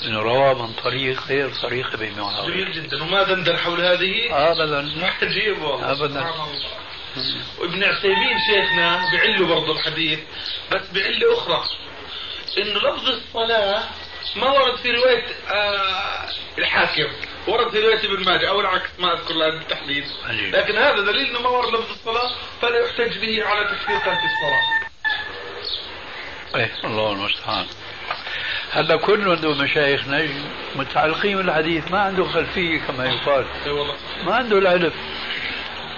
أنه روى من طريق غير طريق أبي معاوية جميل جدا. وما دندن حول هذه؟ أبدا. لا عجيب والله الله. وابن عثيمين شيخنا بعله برضه الحديث بس بعله أخرى. إنه لفظ الصلاة ما ورد في رواية آه الحاكم. ورد في رواية ابن ماجه أو العكس ما أذكر الآن بالتحديد. لكن هذا دليل إنه ما ورد لفظ الصلاة فلا يحتج به على تكفير ترك الصلاة. إيه الله المستعان. هلا كل من مشايخنا متعلقين بالحديث ما عنده خلفية كما يقال. ما عنده العلم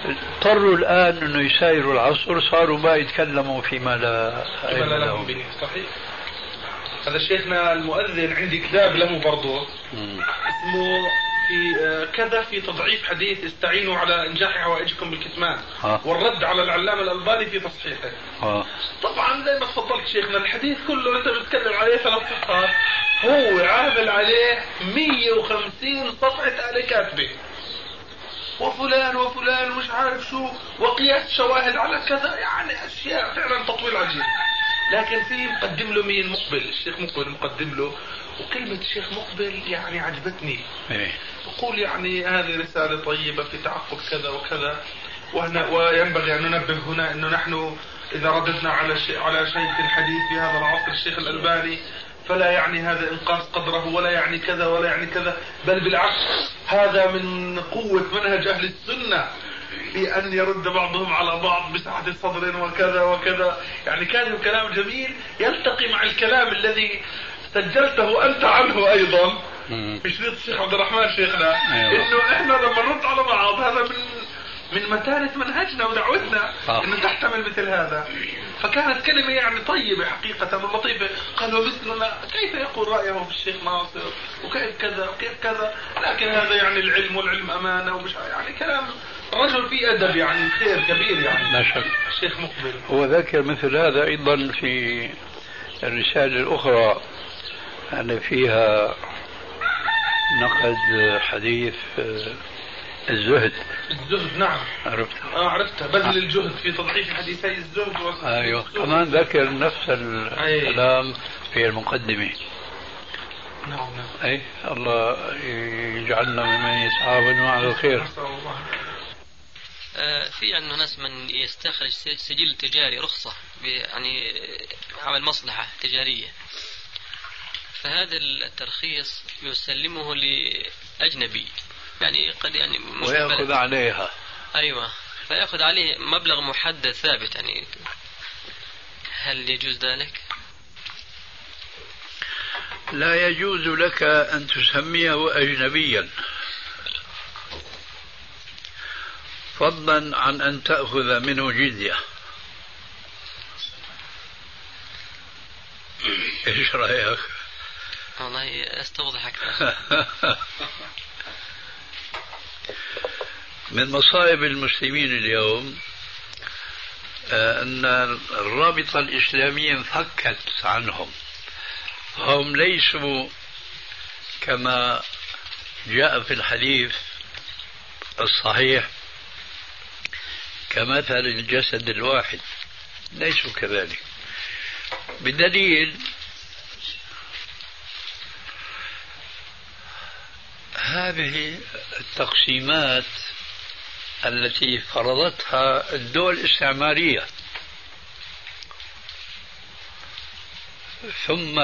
اضطروا الآن أنه يسايروا العصر صاروا ما يتكلموا فيما لا علم لا لهم. به. صحيح. هذا شيخنا المؤذن عندي كتاب له برضه. اسمه في آه، كذا في تضعيف حديث استعينوا على إنجاح حوائجكم بالكتمان آه. والرد على العلامة الألباني في تصحيحه. آه. طبعا زي ما تفضلت شيخنا الحديث كله انت بتتكلم عليه ثلاث صفحات. هو عامل عليه 150 صفحة آلة كاتبة. وفلان وفلان ومش عارف شو وقياس شواهد على كذا يعني أشياء فعلا تطويل عجيب. لكن في مقدم له مين؟ مقبل. الشيخ مقبل مقدم له وكلمة الشيخ مقبل يعني عجبتني إيه. يقول يعني هذه رسالة طيبة في تعقب كذا وكذا وهنا وينبغي أن ننبه هنا أنه نحن إذا رددنا على شيء على شيء في الحديث في هذا العصر الشيخ الألباني فلا يعني هذا إنقاص قدره ولا يعني كذا ولا يعني كذا بل بالعكس هذا من قوة منهج أهل السنة في أن يرد بعضهم على بعض بسعة صدر وكذا وكذا يعني كان الكلام جميل يلتقي مع الكلام الذي سجلته أنت عنه أيضا. مم. في شريط الشيخ عبد الرحمن شيخنا. أيوة. إنه إحنا لما نرد على بعض هذا من من متانة منهجنا ودعوتنا. إنه تحتمل مثل هذا. فكانت كلمة يعني طيبة حقيقة. ولطيفة قال ومثلنا كيف يقول رأيه في الشيخ ناصر؟ وكيف كذا؟ وكيف كذا؟ لكن هذا يعني العلم والعلم أمانة ومش يعني كلام رجل فيه أدب يعني خير كبير يعني. لا شك. الشيخ مقبل. هو ذكر مثل هذا أيضا في الرسالة الأخرى. أن فيها نقد حديث آه، الزهد. الزهد نعم. عرفت؟ آه عرفتها بذل الجهد في تضعيف حديثي الزهد و... أيوه. كمان ذكر نفس الكلام في المقدمة. نعم نعم. أي. الله يجعلنا ممن يتعاونوا على الخير. آه، في عندنا ناس من يستخرج سجل تجاري رخصة ب- يعني آه، عمل مصلحة تجارية. فهذا الترخيص يسلمه لأجنبي يعني قد يعني مش ويأخذ. عليها أيوة فيأخذ عليه مبلغ محدد ثابت يعني هل يجوز ذلك؟ لا يجوز لك أن تسميه أجنبيا فضلا عن أن تأخذ منه جزية إيش رأيك؟ والله استوضح أكثر. من مصائب المسلمين اليوم آه، أن الرابطة الإسلامية انفكت عنهم. هم ليسوا كما جاء في الحديث الصحيح كمثل الجسد الواحد ليسوا كذلك. بدليل هذه التقسيمات التي فرضتها الدول الاستعمارية. ثم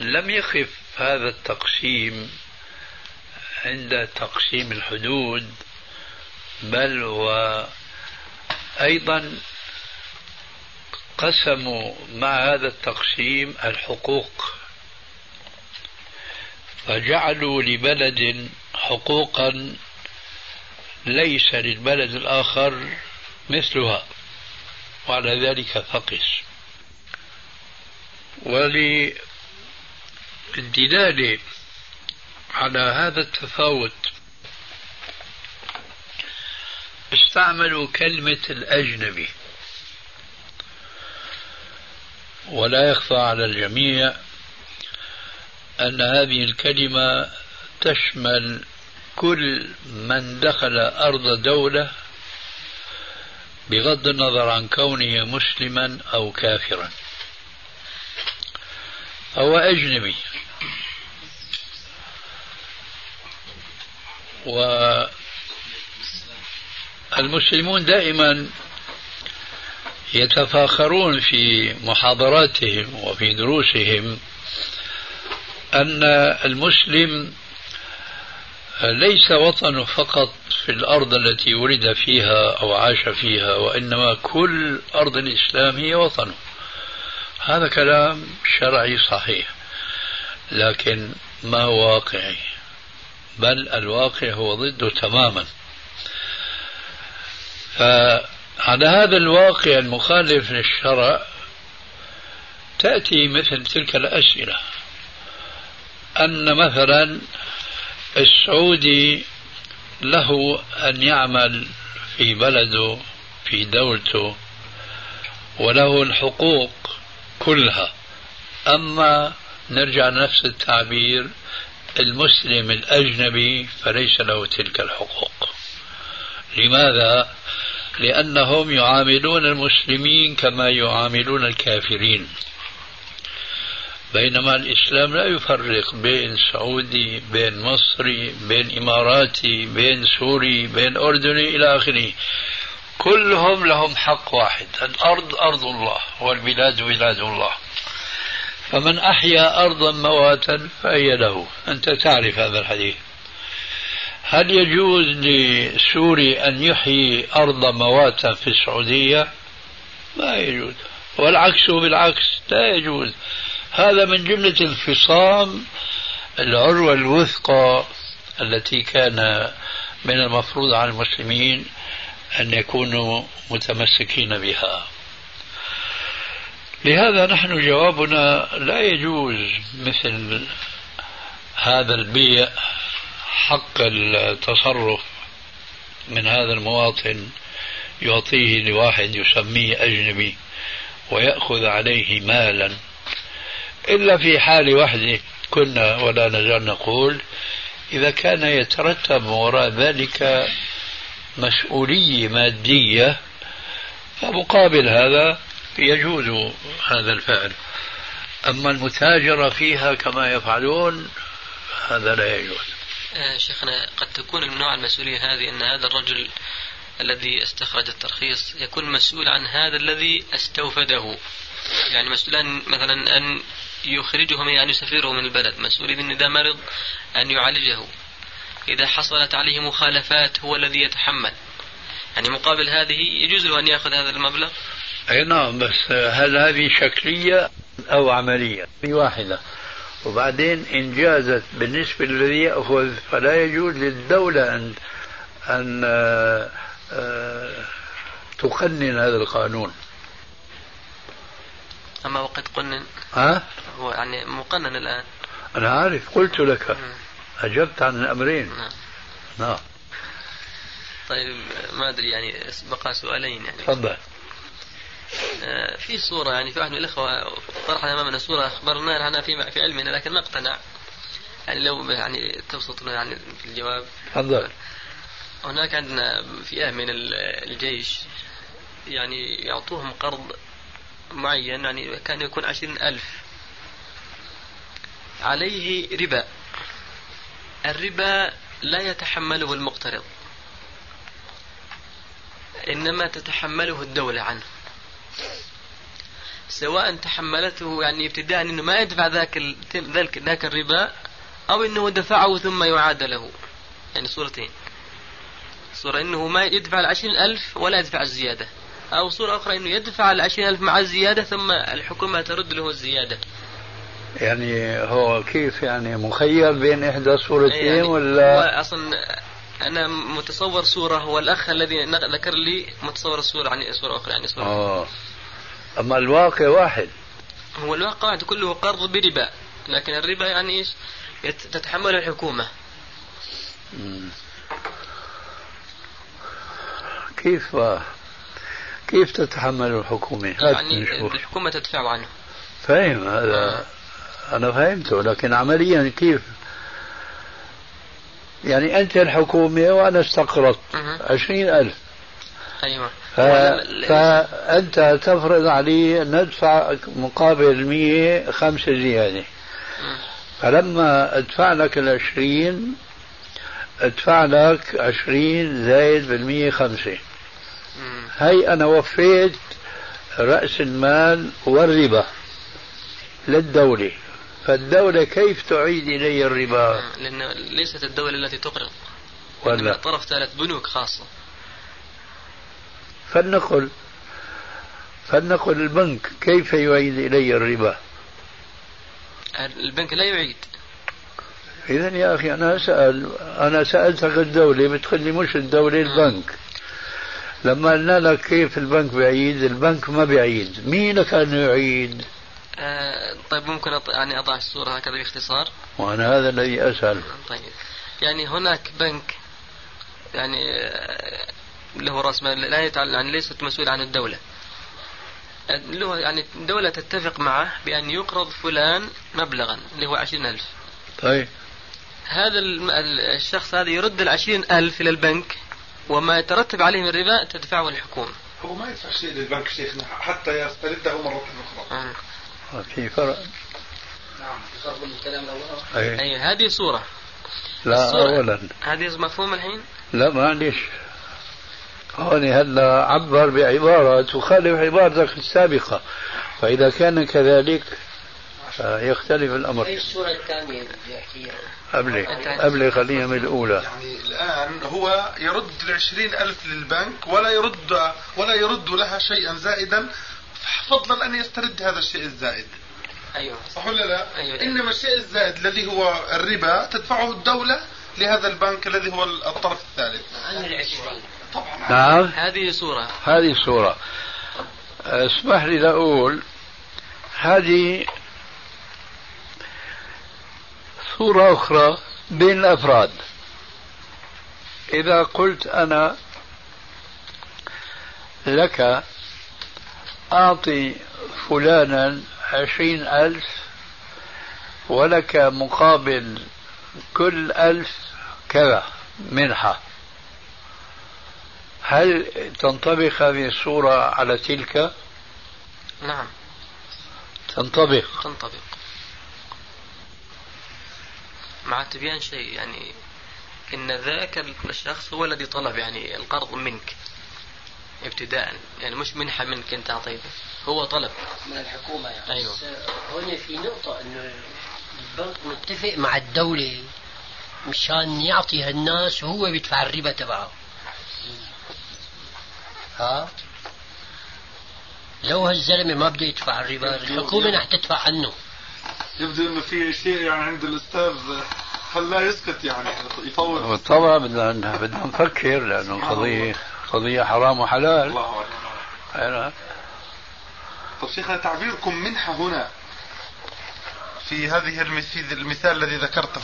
لم يقف هذا التقسيم عند تقسيم الحدود بل وأيضا قسموا مع هذا التقسيم الحقوق. فجعلوا لبلد حقوقا ليس للبلد الآخر مثلها وعلى ذلك فقس. وللدلالة على هذا التفاوت استعملوا كلمة الأجنبي ولا يخفى على الجميع أن هذه الكلمة تشمل كل من دخل أرض دولة بغض النظر عن كونه مسلما أو كافرا. هو أجنبي. والمسلمون دائما يتفاخرون في محاضراتهم وفي دروسهم أن المسلم ليس وطنه فقط في الأرض التي ولد فيها أو عاش فيها وإنما كل أرض الإسلام هي وطنه. هذا كلام شرعي صحيح لكن ما هو واقعي؟ بل الواقع هو ضده تماما. فعلى هذا الواقع المخالف للشرع تأتي مثل تلك الأسئلة. أن مثلا السعودي له أن يعمل في بلده في دولته وله الحقوق كلها. أما نرجع لنفس التعبير المسلم الأجنبي فليس له تلك الحقوق. لماذا؟ لأنهم يعاملون المسلمين كما يعاملون الكافرين. بينما الإسلام لا يفرق بين سعودي بين مصري بين إماراتي بين سوري بين أردني إلى آخره. كلهم لهم حق واحد الأرض أرض الله والبلاد بلاد الله. فمن أحيا أرضا مواتا فهي له. أنت تعرف هذا الحديث. هل يجوز لسوري أن يحيي أرض مواتا في السعودية؟ ما يجوز. والعكس بالعكس لا يجوز. هذا من جملة انفصام العروة الوثقى التي كان من المفروض على المسلمين أن يكونوا متمسكين بها. لهذا نحن جوابنا لا يجوز مثل هذا البيع حق التصرف من هذا المواطن يعطيه لواحد يسميه أجنبي ويأخذ عليه مالا. إلا في حال وحده كنا ولا نزال نقول إذا كان يترتب وراء ذلك مسؤولية مادية فمقابل هذا يجوز هذا الفعل. أما المتاجرة فيها كما يفعلون هذا لا يجوز. آه شيخنا قد تكون من نوع المسؤولية هذه أن هذا الرجل الذي استخرج الترخيص يكون مسؤول عن هذا الذي استوفده. يعني مسؤولا مثلا أن يخرجه من أن يسافره من البلد. مسؤول إن إذا مرض أن يعالجه. إذا حصلت عليه مخالفات هو الذي يتحمل. يعني مقابل هذه يجوز له أن يأخذ هذا المبلغ؟ أي نعم بس هل هذه شكلية أو عملية؟ في واحدة. وبعدين إن جازت بالنسبة للذي يأخذ فلا يجوز للدولة أن أن آه، آه، تقنن هذا القانون. أما وقد قنن؟ ها؟ هو يعني مقنن الآن. أنا عارف قلت لك. أجبت عن الأمرين. نعم. نعم. طيب ما أدري يعني بقى سؤالين يعني. تفضل. آه، في صورة يعني في واحد من الإخوة طرح أمامنا صورة أخبرنا عنها في في علمنا لكن ما أقتنع. يعني لو يعني تبسط له يعني في الجواب. تفضل. هناك عندنا فئة من الجيش يعني يعطوهم قرض معين يعني كان يكون عشرين ألف. عليه ربا. الربا لا يتحمله المقترض. إنما تتحمله الدولة عنه. سواء تحملته يعني ابتداء إنه ما يدفع ذاك ذاك ذاك الربا أو إنه دفعه ثم يعاد له. يعني صورتين صورة إنه ما يدفع العشرين ألف ولا يدفع الزيادة. أو صورة أخرى إنه يدفع العشرين ألف مع الزيادة ثم الحكومة ترد له الزيادة. يعني هو كيف يعني مخير بين إحدى صورتين يعني ولا أصلا أنا متصور صورة والاخ الذي ذكر لي متصور الصورة عن صورة أخرى يعني صورة. آه. أما الواقع واحد. هو الواقع كله قرض بربا لكن الربا يعني إيش؟ تتحمل الحكومة. كيف؟ كيف تتحمل الحكومة؟ يعني نشوف. الحكومة تدفع عنه فاهم هذا أنا فهمته لكن عمليا كيف؟ يعني أنت الحكومة وأنا استقرضت. عشرين ألف أيوة ف... فأنت تفرض علي أن ندفع مقابل المية خمسة زيادة. فلما أدفع لك العشرين أدفع لك عشرين زايد بالمية خمسة. هي أنا وفيت رأس المال والربا للدولة. فالدولة كيف تعيد إلي الربا؟ لأن ليست الدولة التي تقرض. ولا. طرف ثالث بنوك خاصة. فلنقل فلنقل البنك كيف يعيد إلي الربا؟ البنك لا يعيد. إذا يا أخي أنا أسأل أنا سألتك الدولة بتقول لي مش الدولة البنك. لما قلنا لك كيف البنك بيعيد البنك ما بيعيد. مين كان يعيد؟ آه طيب ممكن أط... يعني أضع الصورة هكذا باختصار؟ وأنا هذا الذي أسأل طيب. يعني هناك بنك يعني آه، له رأس مال لا يتعلم يعني ليست مسؤول عن الدولة. له يعني الدولة تتفق معه بأن يقرض فلان مبلغا اللي هو عشرين ألف. طيب. هذا الشخص هذا يرد العشرين ألف إلى البنك. وما يترتب عليه من ربا تدفعه الحكومة. هو ما يدفع شيء للبنك شيخنا حتى يسترده مرة أخرى. في فرق. نعم أي. أي هذه صورة. لا الصورة. أولا. هذه مفهوم الحين؟ لا معلش هون هلا عبر بعبارة تخالف عبارتك السابقة. فإذا كان كذلك يختلف الأمر. أي الصورة الثانية اللي يحكيها قبل قبل خلينا من الأولى. يعني الآن هو يرد العشرين ألف للبنك ولا يرد ولا يرد لها شيئا زائدا فضلا أن يسترد هذا الشيء الزائد. أيوه. صح ولا لا؟ أيوة. إنما الشيء الزائد الذي هو الربا تدفعه الدولة لهذا البنك الذي هو الطرف الثالث. عن العشرين. نعم. هذه صورة هذه الصورة أسمح لي لأقول هذه صورة أخرى بين الأفراد. إذا قلت أنا لك أعطي فلانا عشرين ألف ولك مقابل كل ألف كذا منحة. هل تنطبق هذه الصورة على تلك؟ نعم. تنطبق. تنطبق. مع تبيان شيء يعني إن ذاك الشخص هو الذي طلب يعني القرض منك ابتداء يعني مش منحة منك أنت أعطيته هو طلب. من الحكومة يعني. أيوة. هون في نقطة إنه البنك متفق مع الدولة مشان يعطي هالناس وهو بيدفع الربا تبعه. ها؟ لو هالزلمة ما بده يدفع الربا الحكومة رح تدفع عنه. يبدو إنه في شيء يعني عند الأستاذ خلاه يسكت يعني يطول. طبعا بدنا بدنا نفكر لأنه القضية قضية حرام وحلال. الله أكبر. أنا- طيب شيخنا تعبيركم منحة هنا في هذه المث- في المثال الذي ذكرته.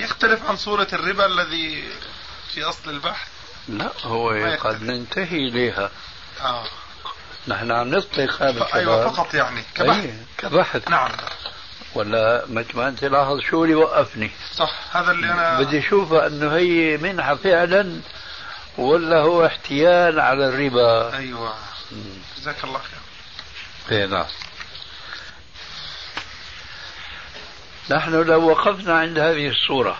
يختلف عن صورة الربا الذي في أصل البحث؟ لا هو قد. ننتهي إليها. آه. نحن عم نطلق هذا أيوة فقط يعني كبحث. أي، كبحث. نعم. ولا مثل ما أنت لاحظ شو اللي وقفني صح هذا اللي أنا بدي أشوفها أنه هي منحة فعلا ولا هو احتيال على الربا. مم. جزاك الله خير. إيه نعم. نحن لو وقفنا عند هذه الصورة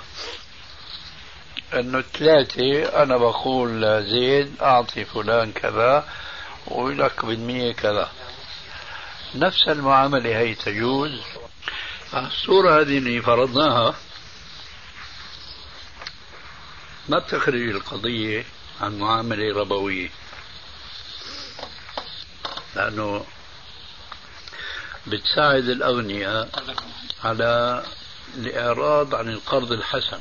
أنه الثلاثة أنا بقول لزيد أعطي فلان كذا ولك بالمية كذا. نفس المعاملة هي تجوز. الصورة هذه اللي فرضناها ما بتخرج القضية عن معاملة ربوية. لأنه بتساعد الأغنياء على الإعراض عن القرض الحسن.